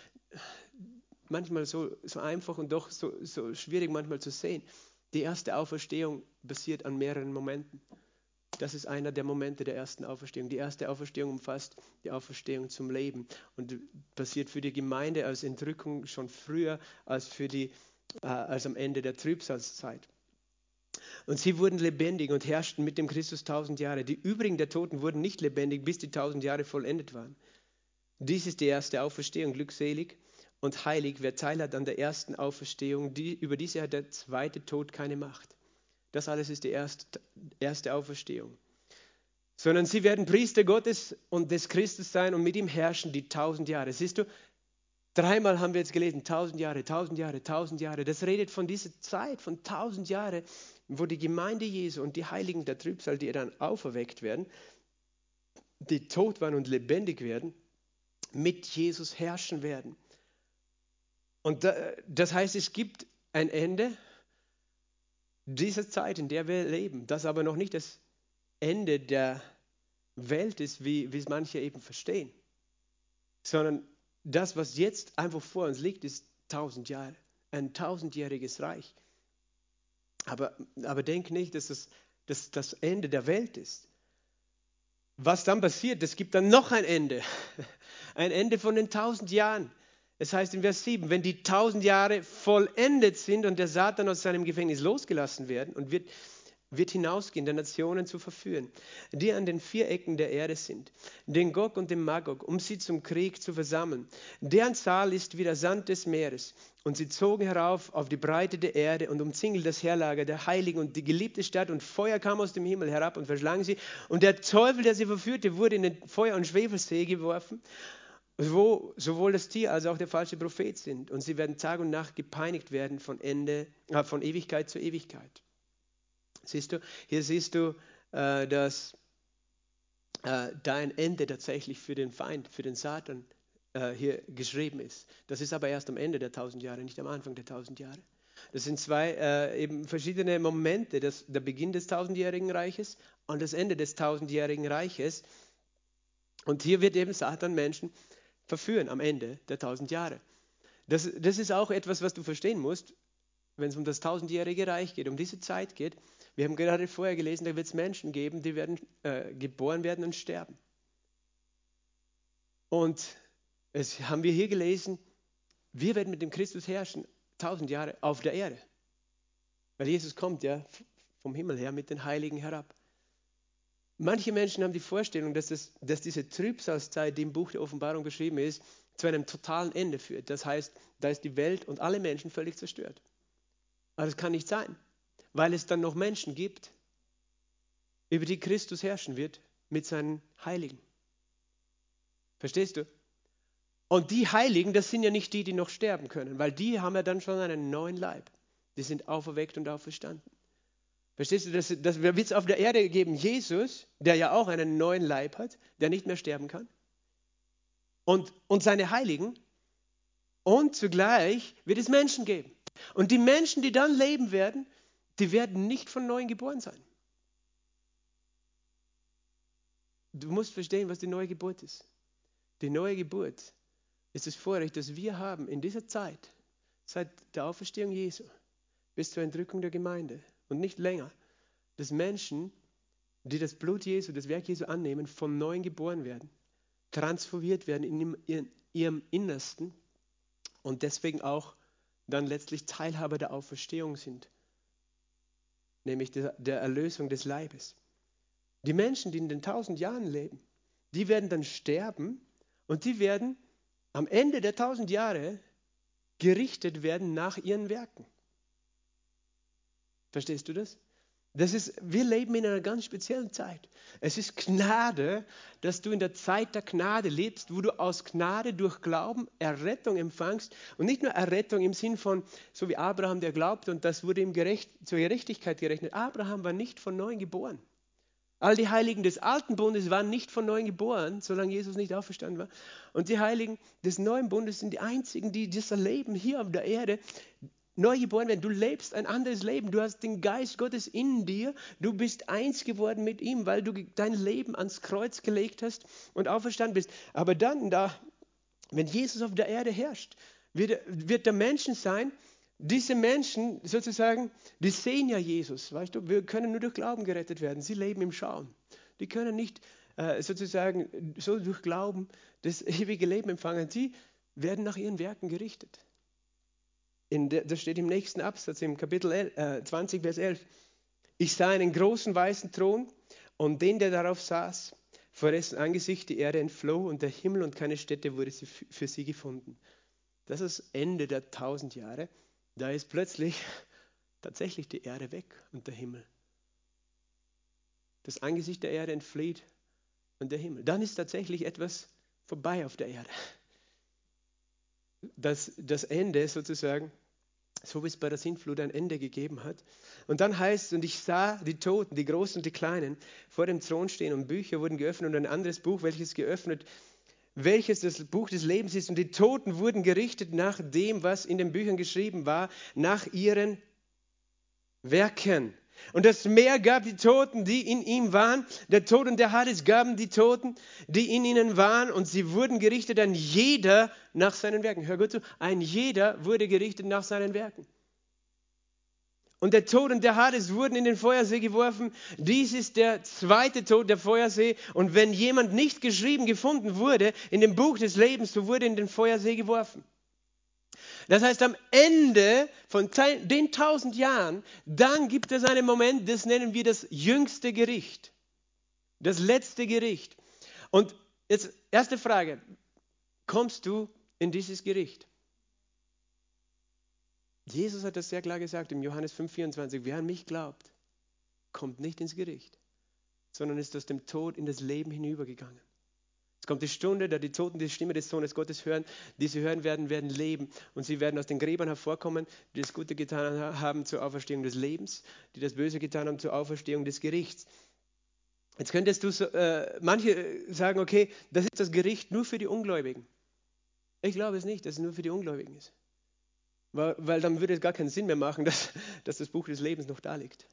manchmal so, so einfach und doch so, so schwierig manchmal zu sehen. Die erste Auferstehung basiert an mehreren Momenten. Das ist einer der Momente der ersten Auferstehung. Die erste Auferstehung umfasst die Auferstehung zum Leben und passiert für die Gemeinde als Entrückung schon früher als, für die, äh, als am Ende der Trübsalzeit. Und sie wurden lebendig und herrschten mit dem Christus tausend Jahre. Die übrigen der Toten wurden nicht lebendig, bis die tausend Jahre vollendet waren. Dies ist die erste Auferstehung, glückselig und heilig, wer Teil hat an der ersten Auferstehung. Die, über diese hat der zweite Tod keine Macht. Das alles ist die erste, erste Auferstehung. Sondern sie werden Priester Gottes und des Christus sein und mit ihm herrschen die tausend Jahre. Siehst du, dreimal haben wir jetzt gelesen, tausend Jahre, tausend Jahre, tausend Jahre. Das redet von dieser Zeit, von tausend Jahren, wo die Gemeinde Jesu und die Heiligen der Trübsal, die dann auferweckt werden, die tot waren und lebendig werden, mit Jesus herrschen werden. Und das heißt, es gibt ein Ende dieser Zeit, in der wir leben, das aber noch nicht das Ende der Welt ist, wie, wie es manche eben verstehen, sondern das, was jetzt einfach vor uns liegt, ist tausend Jahre, ein tausendjähriges Reich. Aber, aber denk nicht, dass das, dass das Ende der Welt ist. Was dann passiert, es gibt dann noch ein Ende, ein Ende von den tausend Jahren. Es heißt in Vers 7, wenn die tausend Jahre vollendet sind und der Satan aus seinem Gefängnis losgelassen werden und wird, wird hinausgehen, der Nationen zu verführen, die an den vier Ecken der Erde sind, den Gog und den Magog, um sie zum Krieg zu versammeln. Deren Zahl ist wie der Sand des Meeres. Und sie zogen herauf auf die Breite der Erde und umzingelten das Herlager der Heiligen und die geliebte Stadt und Feuer kam aus dem Himmel herab und verschlang sie. Und der Teufel, der sie verführte, wurde in den Feuer- und Schwefelsee geworfen wo sowohl das Tier als auch der falsche Prophet sind. Und sie werden Tag und Nacht gepeinigt werden von, Ende, äh, von Ewigkeit zu Ewigkeit. Siehst du, hier siehst du, äh, dass äh, da ein Ende tatsächlich für den Feind, für den Satan äh, hier geschrieben ist. Das ist aber erst am Ende der tausend Jahre, nicht am Anfang der tausend Jahre. Das sind zwei äh, eben verschiedene Momente, das, der Beginn des tausendjährigen Reiches und das Ende des tausendjährigen Reiches. Und hier wird eben Satan Menschen verführen am Ende der tausend Jahre. Das, das ist auch etwas, was du verstehen musst, wenn es um das tausendjährige Reich geht, um diese Zeit geht. Wir haben gerade vorher gelesen, da wird es Menschen geben, die werden äh, geboren werden und sterben. Und es haben wir hier gelesen, wir werden mit dem Christus herrschen, tausend Jahre auf der Erde. Weil Jesus kommt ja vom Himmel her mit den Heiligen herab. Manche Menschen haben die Vorstellung, dass, das, dass diese Trübsalzeit, die im Buch der Offenbarung beschrieben ist, zu einem totalen Ende führt. Das heißt, da ist die Welt und alle Menschen völlig zerstört. Aber das kann nicht sein, weil es dann noch Menschen gibt, über die Christus herrschen wird mit seinen Heiligen. Verstehst du? Und die Heiligen, das sind ja nicht die, die noch sterben können, weil die haben ja dann schon einen neuen Leib. Die sind auferweckt und auferstanden. Verstehst du, das, das wird es auf der Erde geben. Jesus, der ja auch einen neuen Leib hat, der nicht mehr sterben kann. Und, und seine Heiligen. Und zugleich wird es Menschen geben. Und die Menschen, die dann leben werden, die werden nicht von neuem geboren sein. Du musst verstehen, was die neue Geburt ist. Die neue Geburt ist das Vorrecht, das wir haben in dieser Zeit, seit der Auferstehung Jesu bis zur Entrückung der Gemeinde, und nicht länger, dass Menschen, die das Blut Jesu, das Werk Jesu annehmen, von neuem geboren werden, transformiert werden in ihrem Innersten und deswegen auch dann letztlich Teilhaber der Auferstehung sind, nämlich der, der Erlösung des Leibes. Die Menschen, die in den tausend Jahren leben, die werden dann sterben und die werden am Ende der tausend Jahre gerichtet werden nach ihren Werken. Verstehst du das? Das ist, wir leben in einer ganz speziellen Zeit. Es ist Gnade, dass du in der Zeit der Gnade lebst, wo du aus Gnade durch Glauben Errettung empfangst. Und nicht nur Errettung im Sinn von, so wie Abraham, der glaubt und das wurde ihm gerecht, zur Gerechtigkeit gerechnet. Abraham war nicht von neuem geboren. All die Heiligen des alten Bundes waren nicht von neuem geboren, solange Jesus nicht auferstanden war. Und die Heiligen des neuen Bundes sind die einzigen, die das erleben hier auf der Erde, neu geboren werden. Du lebst ein anderes Leben. Du hast den Geist Gottes in dir. Du bist eins geworden mit ihm, weil du dein Leben ans Kreuz gelegt hast und auferstanden bist. Aber dann, da, wenn Jesus auf der Erde herrscht, wird, wird der Menschen sein, diese Menschen sozusagen, die sehen ja Jesus. Weißt du, wir können nur durch Glauben gerettet werden. Sie leben im Schauen. Die können nicht äh, sozusagen so durch Glauben das ewige Leben empfangen. Sie werden nach ihren Werken gerichtet. Der, das steht im nächsten Absatz, im Kapitel 11, äh, 20, Vers 11. Ich sah einen großen weißen Thron und den, der darauf saß, vor dessen Angesicht die Erde entfloh und der Himmel und keine Stätte wurde für sie gefunden. Das ist das Ende der tausend Jahre. Da ist plötzlich tatsächlich die Erde weg und der Himmel. Das Angesicht der Erde entflieht und der Himmel. Dann ist tatsächlich etwas vorbei auf der Erde das, das Ende sozusagen, so wie es bei der Sintflut ein Ende gegeben hat. Und dann heißt und ich sah die Toten, die Großen und die Kleinen, vor dem Thron stehen und Bücher wurden geöffnet und ein anderes Buch, welches geöffnet, welches das Buch des Lebens ist. Und die Toten wurden gerichtet nach dem, was in den Büchern geschrieben war, nach ihren Werken. Und das Meer gab die Toten, die in ihm waren. Der Tod und der Hades gaben die Toten, die in ihnen waren. Und sie wurden gerichtet, ein jeder nach seinen Werken. Hör gut zu, ein jeder wurde gerichtet nach seinen Werken. Und der Tod und der Hades wurden in den Feuersee geworfen. Dies ist der zweite Tod, der Feuersee. Und wenn jemand nicht geschrieben gefunden wurde in dem Buch des Lebens, so wurde in den Feuersee geworfen. Das heißt, am Ende von den tausend Jahren, dann gibt es einen Moment, das nennen wir das jüngste Gericht. Das letzte Gericht. Und jetzt erste Frage, kommst du in dieses Gericht? Jesus hat das sehr klar gesagt im Johannes 5,24. Wer an mich glaubt, kommt nicht ins Gericht, sondern ist aus dem Tod in das Leben hinübergegangen. Kommt die Stunde, da die Toten die Stimme des Sohnes Gottes hören, die sie hören werden, werden leben und sie werden aus den Gräbern hervorkommen, die das Gute getan haben zur Auferstehung des Lebens, die das Böse getan haben zur Auferstehung des Gerichts. Jetzt könntest du so, äh, manche sagen, okay, das ist das Gericht nur für die Ungläubigen. Ich glaube es nicht, dass es nur für die Ungläubigen ist. Weil, weil dann würde es gar keinen Sinn mehr machen, dass, dass das Buch des Lebens noch da liegt.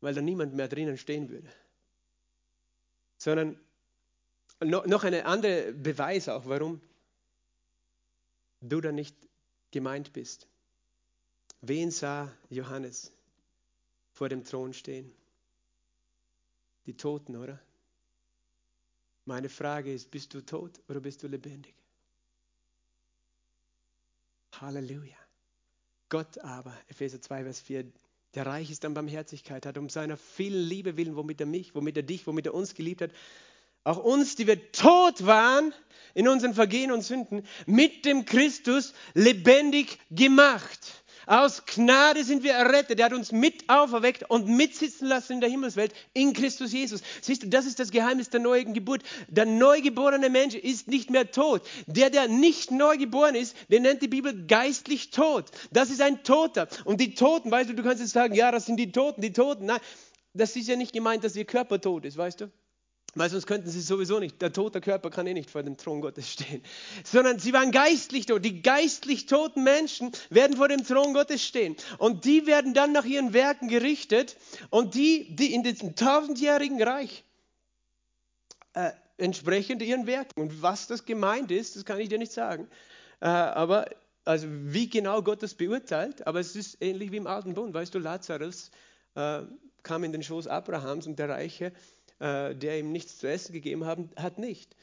Weil dann niemand mehr drinnen stehen würde. Sondern noch ein anderer Beweis auch, warum du da nicht gemeint bist. Wen sah Johannes vor dem Thron stehen? Die Toten, oder? Meine Frage ist, bist du tot oder bist du lebendig? Halleluja. Gott aber, Epheser 2, Vers 4, der reich ist an Barmherzigkeit, hat um seiner vielen Liebe willen, womit er mich, womit er dich, womit er uns geliebt hat, auch uns, die wir tot waren in unseren Vergehen und Sünden, mit dem Christus lebendig gemacht. Aus Gnade sind wir errettet. Er hat uns mit auferweckt und mitsitzen lassen in der Himmelswelt in Christus Jesus. Siehst du, das ist das Geheimnis der neuen Geburt. Der neugeborene Mensch ist nicht mehr tot. Der, der nicht neu geboren ist, den nennt die Bibel geistlich tot. Das ist ein Toter. Und die Toten, weißt du, du kannst jetzt sagen, ja, das sind die Toten, die Toten. Nein, das ist ja nicht gemeint, dass ihr Körper tot ist, weißt du? Weil sonst könnten sie sowieso nicht, der tote Körper kann eh nicht vor dem Thron Gottes stehen. Sondern sie waren geistlich tot. Die geistlich toten Menschen werden vor dem Thron Gottes stehen. Und die werden dann nach ihren Werken gerichtet. Und die, die in diesem tausendjährigen Reich äh, entsprechend ihren Werken. Und was das gemeint ist, das kann ich dir nicht sagen. Äh, aber also wie genau Gott das beurteilt, aber es ist ähnlich wie im Alten Bund. Weißt du, Lazarus äh, kam in den Schoß Abrahams und der Reiche äh, der ihm nichts zu essen gegeben hat, hat nicht.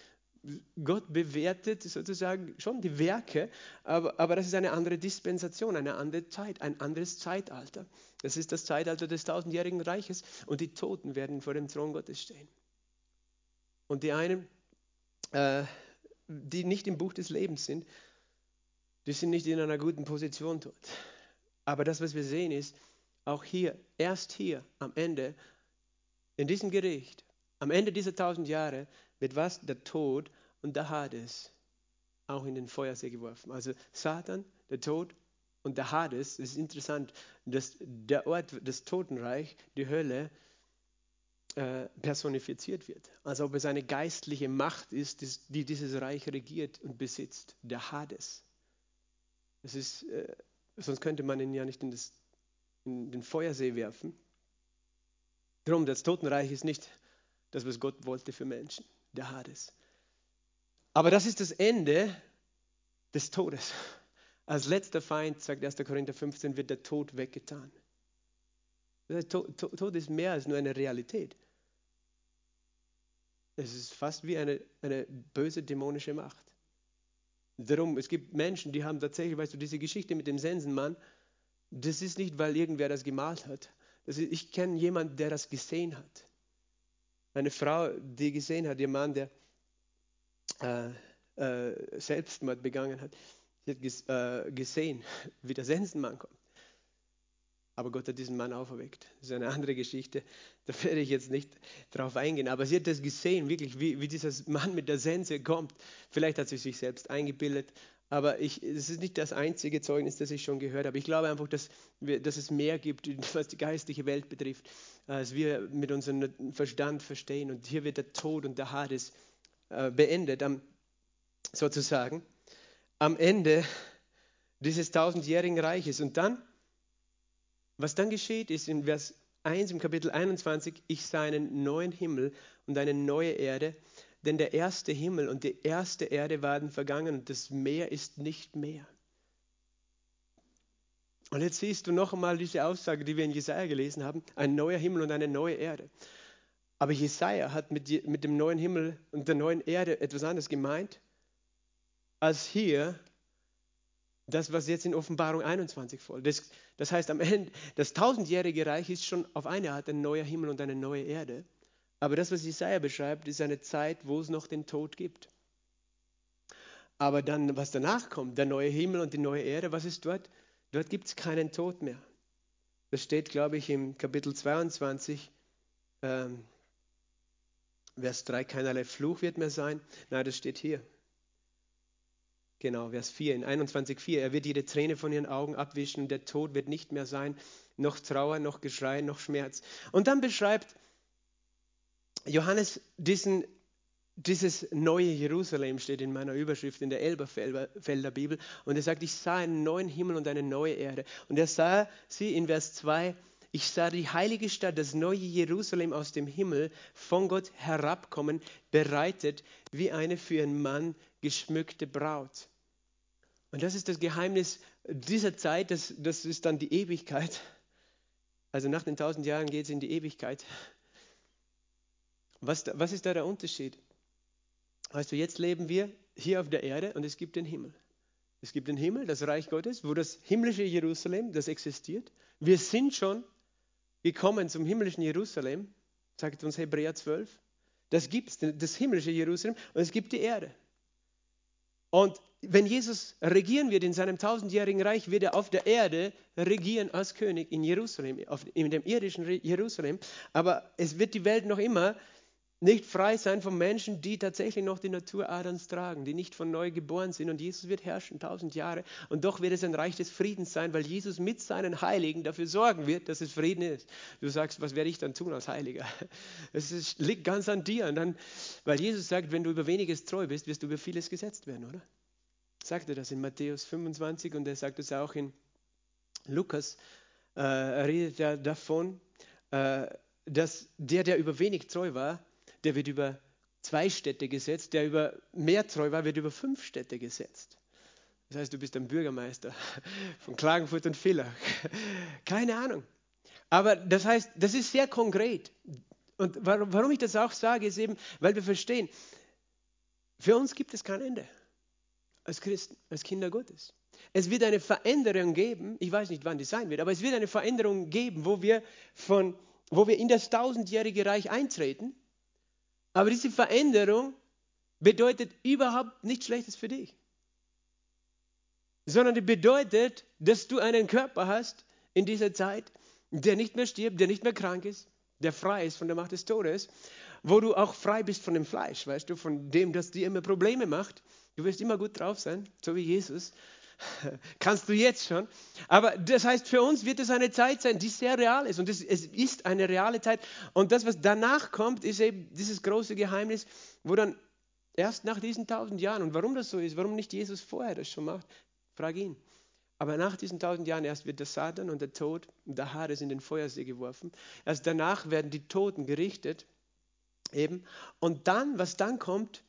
Gott bewertet sozusagen schon die Werke, aber, aber das ist eine andere Dispensation, eine andere Zeit, ein anderes Zeitalter. Das ist das Zeitalter des tausendjährigen Reiches und die Toten werden vor dem Thron Gottes stehen. Und die einen, äh, die nicht im Buch des Lebens sind, die sind nicht in einer guten Position dort. Aber das, was wir sehen, ist, auch hier, erst hier am Ende, in diesem Gericht, am Ende dieser tausend Jahre wird was? Der Tod und der Hades auch in den Feuersee geworfen. Also Satan, der Tod und der Hades, das ist interessant, dass der Ort, das Totenreich, die Hölle, äh, personifiziert wird. Als ob es eine geistliche Macht ist, die dieses Reich regiert und besitzt. Der Hades. Das ist äh, sonst könnte man ihn ja nicht in, das, in den Feuersee werfen. Darum, das Totenreich ist nicht das, was Gott wollte für Menschen, der Hades. Aber das ist das Ende des Todes. Als letzter Feind, sagt 1. Korinther 15, wird der Tod weggetan. Tod ist mehr als nur eine Realität. Es ist fast wie eine, eine böse dämonische Macht. Darum, es gibt Menschen, die haben tatsächlich, weißt du, diese Geschichte mit dem Sensenmann, das ist nicht, weil irgendwer das gemalt hat. Ist, ich kenne jemanden, der das gesehen hat. Eine Frau, die gesehen hat, ihr Mann, der äh, äh, Selbstmord begangen hat. Sie hat ges, äh, gesehen, wie der Sensenmann kommt. Aber Gott hat diesen Mann auferweckt. Das ist eine andere Geschichte. Da werde ich jetzt nicht drauf eingehen. Aber sie hat das gesehen, wirklich, wie, wie dieser Mann mit der Sense kommt. Vielleicht hat sie sich selbst eingebildet. Aber es ist nicht das einzige Zeugnis, das ich schon gehört habe. Ich glaube einfach, dass, wir, dass es mehr gibt, was die geistliche Welt betrifft, als wir mit unserem Verstand verstehen. Und hier wird der Tod und der Hades äh, beendet, am, sozusagen, am Ende dieses tausendjährigen Reiches. Und dann was dann geschieht, ist in Vers 1 im Kapitel 21, ich sah einen neuen Himmel und eine neue Erde, denn der erste Himmel und die erste Erde waren vergangen und das Meer ist nicht mehr. Und jetzt siehst du noch einmal diese Aussage, die wir in Jesaja gelesen haben: ein neuer Himmel und eine neue Erde. Aber Jesaja hat mit, mit dem neuen Himmel und der neuen Erde etwas anderes gemeint, als hier das, was jetzt in Offenbarung 21 folgt. Das, das heißt, am Ende, das tausendjährige Reich ist schon auf eine Art ein neuer Himmel und eine neue Erde. Aber das, was Jesaja beschreibt, ist eine Zeit, wo es noch den Tod gibt. Aber dann, was danach kommt, der neue Himmel und die neue Erde, was ist dort? Dort gibt es keinen Tod mehr. Das steht, glaube ich, im Kapitel 22, ähm, Vers 3, keinerlei Fluch wird mehr sein. Nein, das steht hier. Genau, Vers 4, in 21,4. Er wird jede Träne von ihren Augen abwischen und der Tod wird nicht mehr sein, noch Trauer, noch Geschrei, noch Schmerz. Und dann beschreibt Johannes diesen, dieses neue Jerusalem, steht in meiner Überschrift in der Elberfelder Bibel. Und er sagt, ich sah einen neuen Himmel und eine neue Erde. Und er sah sie in Vers 2, ich sah die heilige Stadt, das neue Jerusalem aus dem Himmel von Gott herabkommen, bereitet wie eine für einen Mann geschmückte Braut. Und das ist das Geheimnis dieser Zeit, das, das ist dann die Ewigkeit. Also nach den tausend Jahren geht es in die Ewigkeit. Was, was ist da der Unterschied? Weißt du, jetzt leben wir hier auf der Erde und es gibt den Himmel. Es gibt den Himmel, das Reich Gottes, wo das himmlische Jerusalem, das existiert. Wir sind schon gekommen zum himmlischen Jerusalem, sagt uns Hebräer 12. Das gibt es, das himmlische Jerusalem und es gibt die Erde. Und wenn Jesus regieren wird in seinem tausendjährigen Reich, wird er auf der Erde regieren als König in Jerusalem, in dem irdischen Jerusalem. Aber es wird die Welt noch immer nicht frei sein von Menschen, die tatsächlich noch die Natur Adams tragen, die nicht von neu geboren sind. Und Jesus wird herrschen tausend Jahre. Und doch wird es ein Reich des Friedens sein, weil Jesus mit seinen Heiligen dafür sorgen wird, dass es Frieden ist. Du sagst, was werde ich dann tun als Heiliger? Es liegt ganz an dir. Und dann, weil Jesus sagt, wenn du über weniges treu bist, wirst du über vieles gesetzt werden, oder? Sagt er das in Matthäus 25 und er sagt es auch in Lukas. Äh, er redet ja davon, äh, dass der, der über wenig treu war, der wird über zwei Städte gesetzt, der über mehr treu war, wird über fünf Städte gesetzt. Das heißt, du bist ein Bürgermeister von Klagenfurt und Villach. Keine Ahnung. Aber das heißt, das ist sehr konkret. Und warum ich das auch sage, ist eben, weil wir verstehen, für uns gibt es kein Ende als Christen, als Kinder Gottes. Es wird eine Veränderung geben, ich weiß nicht, wann die sein wird, aber es wird eine Veränderung geben, wo wir, von, wo wir in das tausendjährige Reich eintreten. Aber diese Veränderung bedeutet überhaupt nichts Schlechtes für dich, sondern die bedeutet, dass du einen Körper hast in dieser Zeit, der nicht mehr stirbt, der nicht mehr krank ist, der frei ist von der Macht des Todes, wo du auch frei bist von dem Fleisch, weißt du, von dem, das dir immer Probleme macht Du wirst immer gut drauf sein, so wie Jesus. Kannst du jetzt schon. Aber das heißt, für uns wird es eine Zeit sein, die sehr real ist. Und es, es ist eine reale Zeit. Und das, was danach kommt, ist eben dieses große Geheimnis, wo dann erst nach diesen tausend Jahren, und warum das so ist, warum nicht Jesus vorher das schon macht, frag ihn. Aber nach diesen tausend Jahren erst wird der Satan und der Tod und der Hades in den Feuersee geworfen. Erst danach werden die Toten gerichtet. Eben. Und dann, was dann kommt,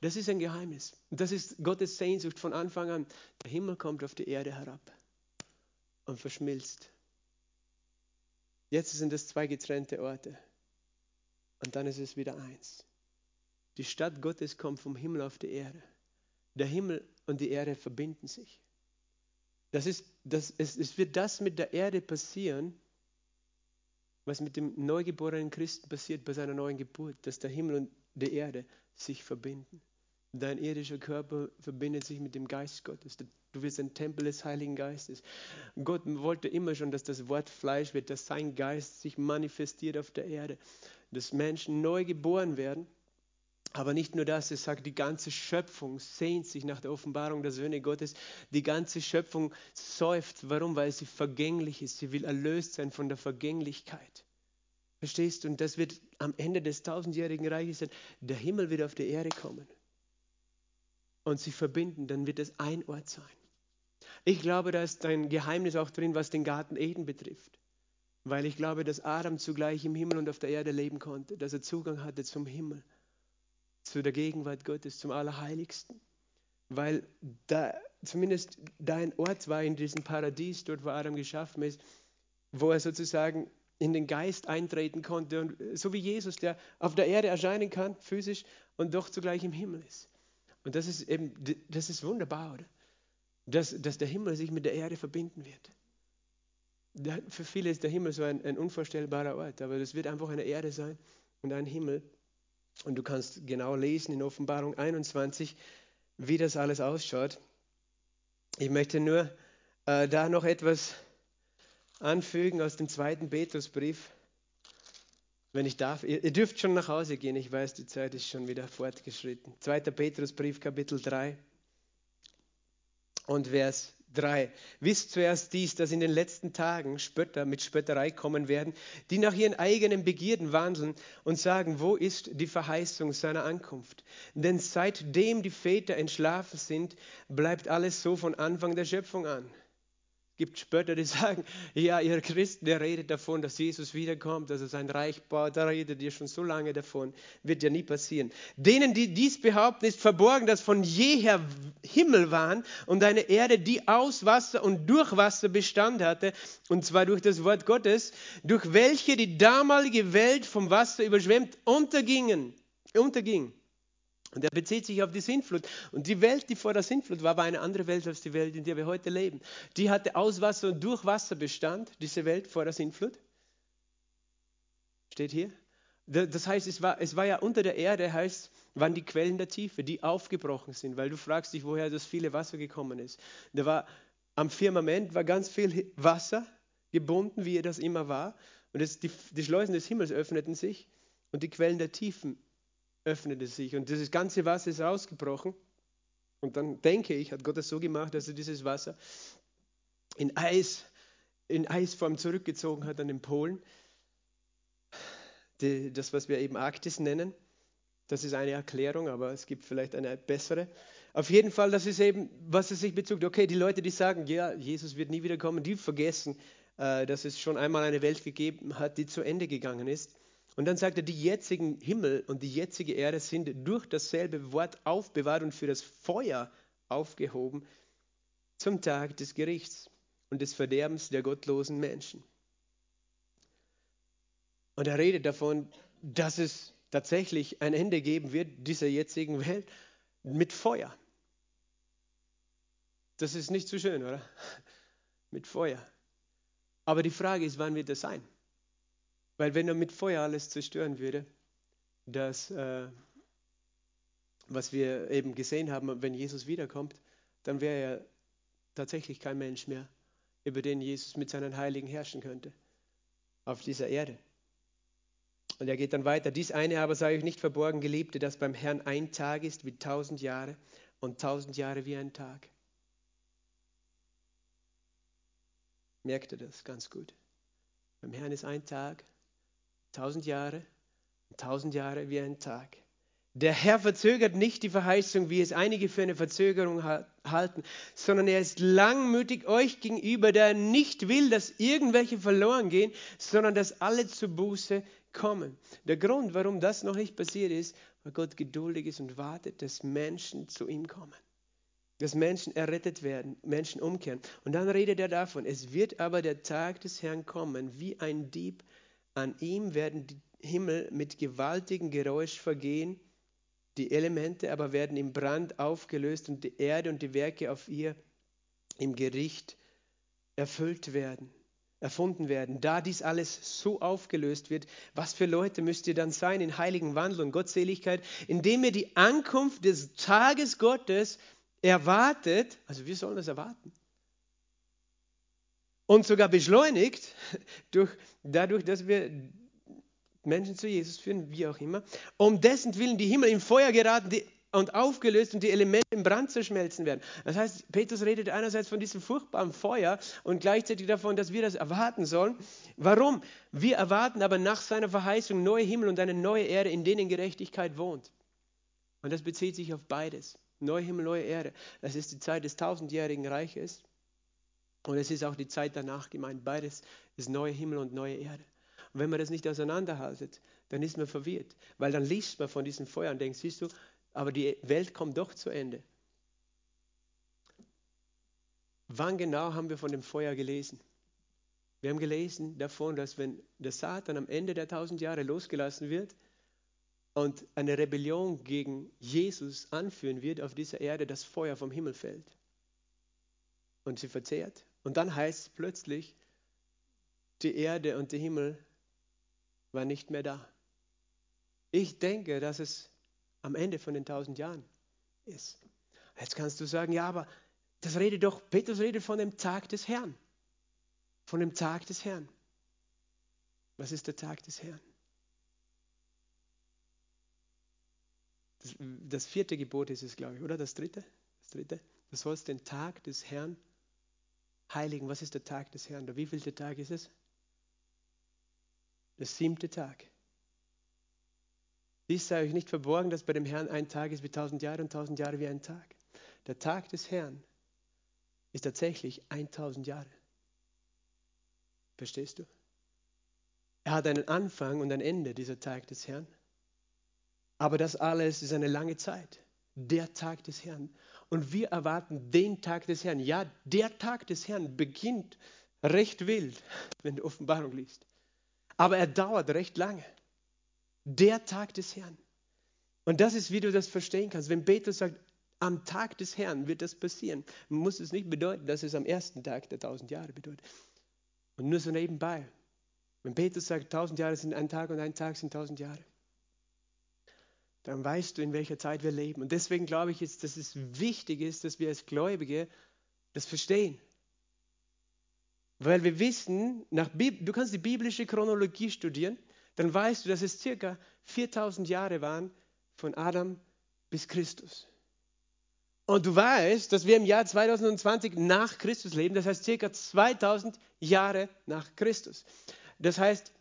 das ist ein Geheimnis. Das ist Gottes Sehnsucht von Anfang an. Der Himmel kommt auf die Erde herab und verschmilzt. Jetzt sind es zwei getrennte Orte. Und dann ist es wieder eins. Die Stadt Gottes kommt vom Himmel auf die Erde. Der Himmel und die Erde verbinden sich. Das ist, das, es, es wird das mit der Erde passieren, was mit dem neugeborenen Christen passiert bei seiner neuen Geburt, dass der Himmel und die Erde sich verbinden. Dein irdischer Körper verbindet sich mit dem Geist Gottes. Du wirst ein Tempel des Heiligen Geistes. Gott wollte immer schon, dass das Wort Fleisch wird, dass sein Geist sich manifestiert auf der Erde, dass Menschen neu geboren werden aber nicht nur das, es sagt, die ganze Schöpfung sehnt sich nach der Offenbarung der Söhne Gottes. Die ganze Schöpfung seufzt. Warum? Weil sie vergänglich ist. Sie will erlöst sein von der Vergänglichkeit. Verstehst du? Und das wird am Ende des tausendjährigen Reiches sein. Der Himmel wird auf die Erde kommen. Und sie verbinden, dann wird es ein Ort sein. Ich glaube, da ist ein Geheimnis auch drin, was den Garten Eden betrifft. Weil ich glaube, dass Adam zugleich im Himmel und auf der Erde leben konnte, dass er Zugang hatte zum Himmel zu der Gegenwart Gottes, zum Allerheiligsten. Weil da zumindest da ein Ort war in diesem Paradies, dort wo Adam geschaffen ist, wo er sozusagen in den Geist eintreten konnte. Und so wie Jesus, der auf der Erde erscheinen kann, physisch, und doch zugleich im Himmel ist. Und das ist eben, das ist wunderbar, oder? Dass, dass der Himmel sich mit der Erde verbinden wird. Für viele ist der Himmel so ein, ein unvorstellbarer Ort, aber das wird einfach eine Erde sein und ein Himmel. Und du kannst genau lesen in Offenbarung 21, wie das alles ausschaut. Ich möchte nur äh, da noch etwas anfügen aus dem zweiten Petrusbrief, wenn ich darf. Ihr, ihr, dürft schon nach Hause gehen, ich weiß, die Zeit ist schon wieder fortgeschritten. Zweiter Petrusbrief, Kapitel 3 und Vers 3. Wisst zuerst dies, dass in den letzten Tagen Spötter mit Spötterei kommen werden, die nach ihren eigenen Begierden wandeln und sagen, wo ist die Verheißung seiner Ankunft? Denn seitdem die Väter entschlafen sind, bleibt alles so von Anfang der Schöpfung an gibt Spötter, die sagen, ja, ihr Christen, der redet davon, dass Jesus wiederkommt, dass er sein Reich baut, da redet ihr schon so lange davon, wird ja nie passieren. Denen, die dies behaupten, ist verborgen, dass von jeher Himmel waren und eine Erde, die aus Wasser und durch Wasser Bestand hatte, und zwar durch das Wort Gottes, durch welche die damalige Welt vom Wasser überschwemmt untergingen, unterging. Und er bezieht sich auf die Sintflut. Und die Welt, die vor der Sintflut war, war eine andere Welt als die Welt, in der wir heute leben. Die hatte aus Wasser und durch Wasser Bestand, diese Welt vor der Sintflut. Steht hier. Das heißt, es war, es war ja unter der Erde, heißt, waren die Quellen der Tiefe, die aufgebrochen sind, weil du fragst dich, woher das viele Wasser gekommen ist. Da war am Firmament war ganz viel Wasser gebunden, wie das immer war. Und es, die, die Schleusen des Himmels öffneten sich und die Quellen der Tiefen öffnete sich und dieses ganze Wasser ist rausgebrochen. Und dann denke ich, hat Gott es so gemacht, dass er dieses Wasser in Eis, in Eisform zurückgezogen hat an den Polen. Die, das, was wir eben Arktis nennen, das ist eine Erklärung, aber es gibt vielleicht eine bessere. Auf jeden Fall, das ist eben, was es sich bezog. Okay, die Leute, die sagen, ja, Jesus wird nie wiederkommen, die vergessen, äh, dass es schon einmal eine Welt gegeben hat, die zu Ende gegangen ist. Und dann sagt er, die jetzigen Himmel und die jetzige Erde sind durch dasselbe Wort aufbewahrt und für das Feuer aufgehoben zum Tag des Gerichts und des Verderbens der gottlosen Menschen. Und er redet davon, dass es tatsächlich ein Ende geben wird dieser jetzigen Welt mit Feuer. Das ist nicht so schön, oder? Mit Feuer. Aber die Frage ist, wann wird das sein? Weil wenn er mit Feuer alles zerstören würde, das, äh, was wir eben gesehen haben, wenn Jesus wiederkommt, dann wäre er tatsächlich kein Mensch mehr, über den Jesus mit seinen Heiligen herrschen könnte auf dieser Erde. Und er geht dann weiter. Dies eine aber sei euch nicht verborgen, Geliebte, dass beim Herrn ein Tag ist wie tausend Jahre und tausend Jahre wie ein Tag. Merkt ihr das ganz gut? Beim Herrn ist ein Tag Tausend Jahre, tausend Jahre wie ein Tag. Der Herr verzögert nicht die Verheißung, wie es einige für eine Verzögerung halten, sondern er ist langmütig euch gegenüber, der nicht will, dass irgendwelche verloren gehen, sondern dass alle zur Buße kommen. Der Grund, warum das noch nicht passiert ist, weil Gott geduldig ist und wartet, dass Menschen zu ihm kommen. Dass Menschen errettet werden, Menschen umkehren. Und dann redet er davon, es wird aber der Tag des Herrn kommen, wie ein Dieb. An ihm werden die Himmel mit gewaltigem Geräusch vergehen, die Elemente aber werden im Brand aufgelöst und die Erde und die Werke auf ihr im Gericht erfüllt werden erfunden werden. Da dies alles so aufgelöst wird, was für Leute müsst ihr dann sein in heiligen Wandel und Gottseligkeit, indem ihr die Ankunft des Tages Gottes erwartet, also wir sollen das erwarten, und sogar beschleunigt durch, dadurch, dass wir Menschen zu Jesus führen, wie auch immer, um dessen Willen die Himmel im Feuer geraten, die und aufgelöst und die Elemente im Brand zerschmelzen werden. Das heißt, Petrus redet einerseits von diesem furchtbaren Feuer und gleichzeitig davon, dass wir das erwarten sollen. Warum? Wir erwarten aber nach seiner Verheißung neue Himmel und eine neue Erde, in denen Gerechtigkeit wohnt. Und das bezieht sich auf beides. Neue Himmel, neue Erde. Das ist die Zeit des tausendjährigen Reiches und es ist auch die Zeit danach gemeint. Beides ist neue Himmel und neue Erde. Und wenn man das nicht auseinanderhaltet, dann ist man verwirrt, weil dann liest man von diesem Feuer und denkt, siehst du, aber die Welt kommt doch zu Ende. Wann genau haben wir von dem Feuer gelesen? Wir haben gelesen davon, dass wenn der Satan am Ende der tausend Jahre losgelassen wird und eine Rebellion gegen Jesus anführen wird auf dieser Erde, das Feuer vom Himmel fällt und sie verzehrt. Und dann heißt es plötzlich, die Erde und der Himmel waren nicht mehr da. Ich denke, dass es am Ende von den tausend Jahren ist. Jetzt kannst du sagen, ja, aber das redet doch, Petrus redet von dem Tag des Herrn. Von dem Tag des Herrn. Was ist der Tag des Herrn? Das, das vierte Gebot ist es, glaube ich, oder? Das dritte? Das dritte? Du sollst den Tag des Herrn heiligen. Was ist der Tag des Herrn? Der wievielte Tag ist es? Der siebte Tag. Dies sei euch nicht verborgen, dass bei dem Herrn ein Tag ist wie tausend Jahre und tausend Jahre wie ein Tag. Der Tag des Herrn ist tatsächlich 1000 Jahre. Verstehst du? Er hat einen Anfang und ein Ende, dieser Tag des Herrn. Aber das alles ist eine lange Zeit. Der Tag des Herrn. Und wir erwarten den Tag des Herrn. Ja, der Tag des Herrn beginnt recht wild, wenn du Offenbarung liest. Aber er dauert recht lange. Der Tag des Herrn. Und das ist, wie du das verstehen kannst. Wenn Petrus sagt, am Tag des Herrn wird das passieren, muss es nicht bedeuten, dass es am ersten Tag der tausend Jahre bedeutet. Und nur so nebenbei. Wenn Petrus sagt, tausend Jahre sind ein Tag und ein Tag sind tausend Jahre, dann weißt du, in welcher Zeit wir leben. Und deswegen glaube ich jetzt, dass es wichtig ist, dass wir als Gläubige das verstehen. Weil wir wissen, nach du kannst die biblische Chronologie studieren dann weißt du, dass es circa 4000 Jahre waren von Adam bis Christus. Und du weißt, dass wir im Jahr 2020 nach Christus leben, das heißt circa 2000 Jahre nach Christus. Das heißt,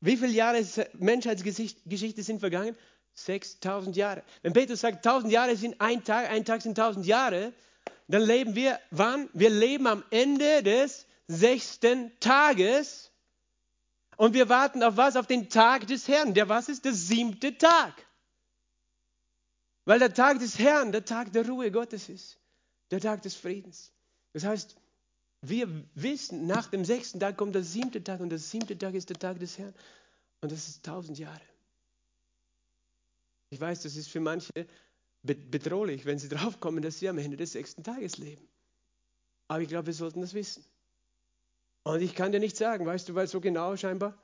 wie viele Jahre Menschheitsgeschichte sind vergangen? 6000 Jahre. Wenn Petrus sagt, 1000 Jahre sind ein Tag, ein Tag sind 1000 Jahre, dann leben wir wann? Wir leben am Ende des sechsten Tages und wir warten auf was? Auf den Tag des Herrn. Der was ist? Der siebte Tag. Weil der Tag des Herrn der Tag der Ruhe Gottes ist. Der Tag des Friedens. Das heißt, wir wissen, nach dem sechsten Tag kommt der siebte Tag und der siebte Tag ist der Tag des Herrn. Und das ist tausend Jahre. Ich weiß, das ist für manche bedrohlich, wenn sie draufkommen, dass sie am Ende des sechsten Tages leben. Aber ich glaube, wir sollten das wissen. Und ich kann dir nicht sagen, weißt du, weil so genau scheinbar,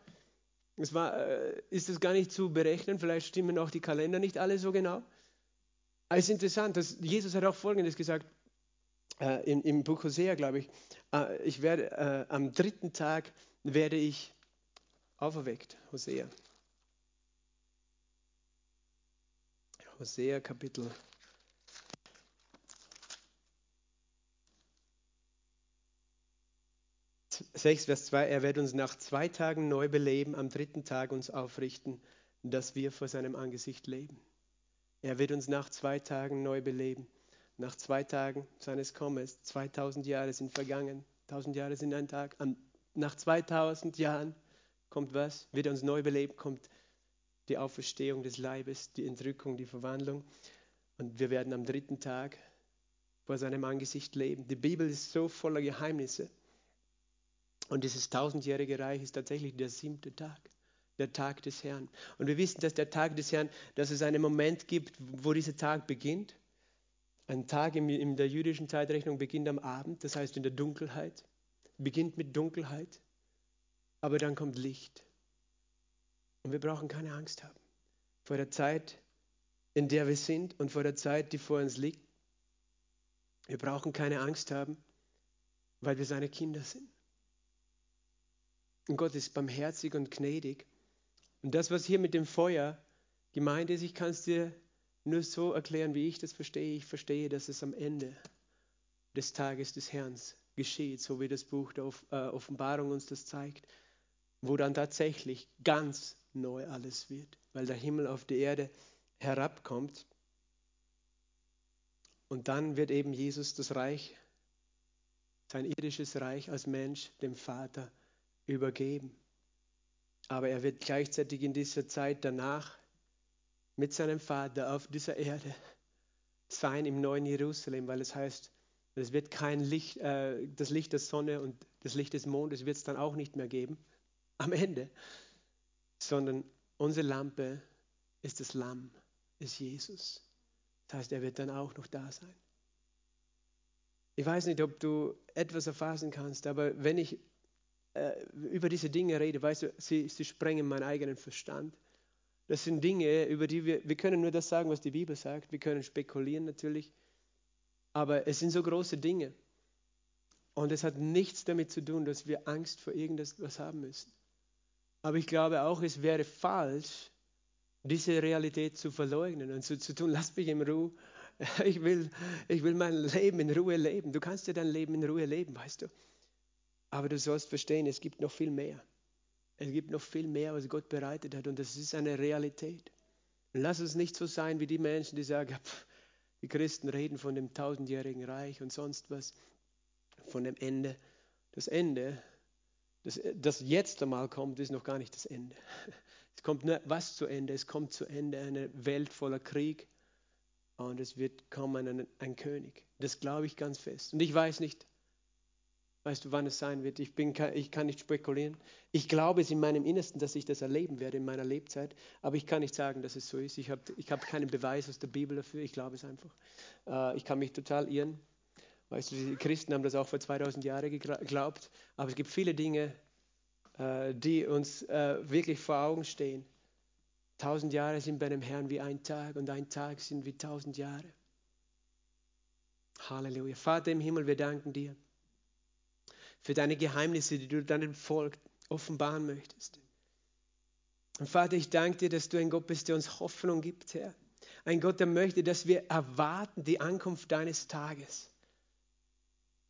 es war, äh, ist es gar nicht zu berechnen, vielleicht stimmen auch die Kalender nicht alle so genau. Aber es ist interessant, dass Jesus hat auch Folgendes gesagt, äh, im, im Buch Hosea, glaube ich, äh, ich werde, äh, am dritten Tag werde ich auferweckt, Hosea. Hosea Kapitel 6, Vers 2, er wird uns nach zwei Tagen neu beleben, am dritten Tag uns aufrichten, dass wir vor seinem Angesicht leben. Er wird uns nach zwei Tagen neu beleben. nach zwei Tagen seines Kommens, 2000 Jahre sind vergangen, 1000 Jahre sind ein Tag, nach 2000 Jahren kommt was? Wird uns neu belebt, kommt die Auferstehung des Leibes, die Entrückung, die Verwandlung. Und wir werden am dritten Tag vor seinem Angesicht leben. Die Bibel ist so voller Geheimnisse. Und dieses tausendjährige Reich ist tatsächlich der siebte Tag, der Tag des Herrn. Und wir wissen, dass der Tag des Herrn, dass es einen Moment gibt, wo dieser Tag beginnt. Ein Tag in, in der jüdischen Zeitrechnung beginnt am Abend, das heißt in der Dunkelheit, beginnt mit Dunkelheit, aber dann kommt Licht. Und wir brauchen keine Angst haben vor der Zeit, in der wir sind und vor der Zeit, die vor uns liegt. Wir brauchen keine Angst haben, weil wir seine Kinder sind. Und Gott ist barmherzig und gnädig. Und das, was hier mit dem Feuer gemeint ist, ich kann es dir nur so erklären, wie ich das verstehe. Ich verstehe, dass es am Ende des Tages des Herrn geschieht, so wie das Buch der äh, Offenbarung uns das zeigt, wo dann tatsächlich ganz neu alles wird, weil der Himmel auf die Erde herabkommt. Und dann wird eben Jesus das Reich, sein irdisches Reich als Mensch dem Vater übergeben. Aber er wird gleichzeitig in dieser Zeit danach mit seinem Vater auf dieser Erde sein im neuen Jerusalem, weil es heißt, es wird kein Licht, äh, das Licht der Sonne und das Licht des Mondes wird es dann auch nicht mehr geben am Ende, sondern unsere Lampe ist das Lamm, ist Jesus. Das heißt, er wird dann auch noch da sein. Ich weiß nicht, ob du etwas erfassen kannst, aber wenn ich äh, über diese Dinge rede, weißt du, sie, sie sprengen meinen eigenen Verstand. Das sind Dinge, über die wir, wir können nur das sagen, was die Bibel sagt. Wir können spekulieren natürlich. Aber es sind so große Dinge. Und es hat nichts damit zu tun, dass wir Angst vor irgendetwas haben müssen. Aber ich glaube auch, es wäre falsch, diese Realität zu verleugnen und zu, zu tun, lass mich in Ruhe. Ich will, ich will mein Leben in Ruhe leben. Du kannst ja dein Leben in Ruhe leben, weißt du. Aber du sollst verstehen, es gibt noch viel mehr. Es gibt noch viel mehr, was Gott bereitet hat und das ist eine Realität. Und lass uns nicht so sein wie die Menschen, die sagen, pff, die Christen reden von dem tausendjährigen Reich und sonst was, von dem Ende. Das Ende, das, das jetzt einmal kommt, ist noch gar nicht das Ende. Es kommt nur was zu Ende? Es kommt zu Ende eine Welt voller Krieg und es wird kommen ein, ein König. Das glaube ich ganz fest. Und ich weiß nicht, Weißt du, wann es sein wird? Ich, bin, ich kann nicht spekulieren. Ich glaube es in meinem Innersten, dass ich das erleben werde in meiner Lebzeit, aber ich kann nicht sagen, dass es so ist. Ich habe ich hab keinen Beweis aus der Bibel dafür. Ich glaube es einfach. Äh, ich kann mich total irren. Weißt du, die Christen haben das auch vor 2000 Jahren geglaubt, aber es gibt viele Dinge, äh, die uns äh, wirklich vor Augen stehen. Tausend Jahre sind bei einem Herrn wie ein Tag und ein Tag sind wie tausend Jahre. Halleluja. Vater im Himmel, wir danken dir für deine Geheimnisse, die du deinem Volk offenbaren möchtest. Und Vater, ich danke dir, dass du ein Gott bist, der uns Hoffnung gibt, Herr. Ein Gott, der möchte, dass wir erwarten die Ankunft deines Tages.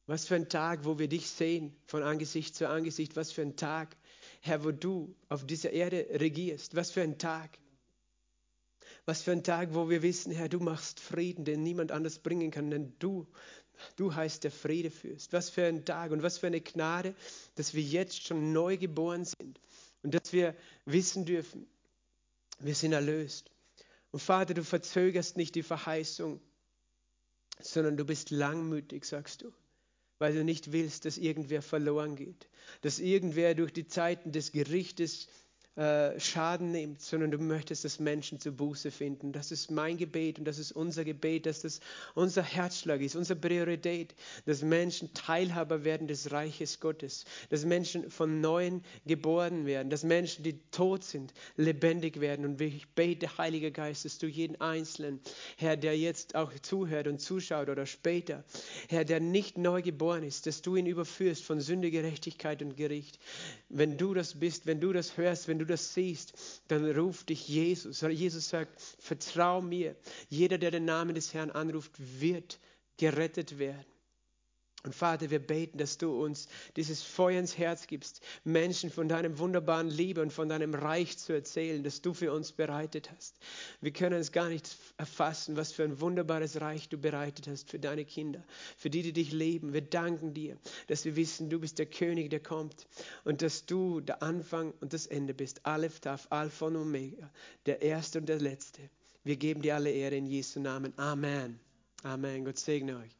Was für ein Tag, wo wir dich sehen von Angesicht zu Angesicht. Was für ein Tag, Herr, wo du auf dieser Erde regierst. Was für ein Tag. Was für ein Tag, wo wir wissen, Herr, du machst Frieden, den niemand anders bringen kann, denn du Du heißt der Friedefürst. Was für ein Tag und was für eine Gnade, dass wir jetzt schon neu geboren sind und dass wir wissen dürfen, wir sind erlöst. Und Vater, du verzögerst nicht die Verheißung, sondern du bist langmütig, sagst du, weil du nicht willst, dass irgendwer verloren geht, dass irgendwer durch die Zeiten des Gerichtes äh, Schaden nimmt, sondern du möchtest, dass Menschen zur Buße finden. Das ist mein Gebet und das ist unser Gebet, dass das unser Herzschlag ist, unsere Priorität, dass Menschen Teilhaber werden des Reiches Gottes, dass Menschen von Neuem geboren werden, dass Menschen, die tot sind, lebendig werden. Und ich bete, Heiliger Geist, dass du jeden Einzelnen, Herr, der jetzt auch zuhört und zuschaut oder später, Herr, der nicht neu geboren ist, dass du ihn überführst von Sünde, Gerechtigkeit und Gericht. Wenn du das bist, wenn du das hörst, wenn du das siehst, dann ruft dich Jesus. Jesus sagt, vertrau mir. Jeder, der den Namen des Herrn anruft, wird gerettet werden. Und Vater, wir beten, dass du uns dieses Feuer ins Herz gibst, Menschen von deinem wunderbaren Liebe und von deinem Reich zu erzählen, das du für uns bereitet hast. Wir können es gar nicht erfassen, was für ein wunderbares Reich du bereitet hast für deine Kinder, für die, die dich lieben. Wir danken dir, dass wir wissen, du bist der König, der kommt und dass du der Anfang und das Ende bist. Aleph, Taf, Alpha und Omega, der Erste und der Letzte. Wir geben dir alle Ehre in Jesu Namen. Amen. Amen. Gott segne euch.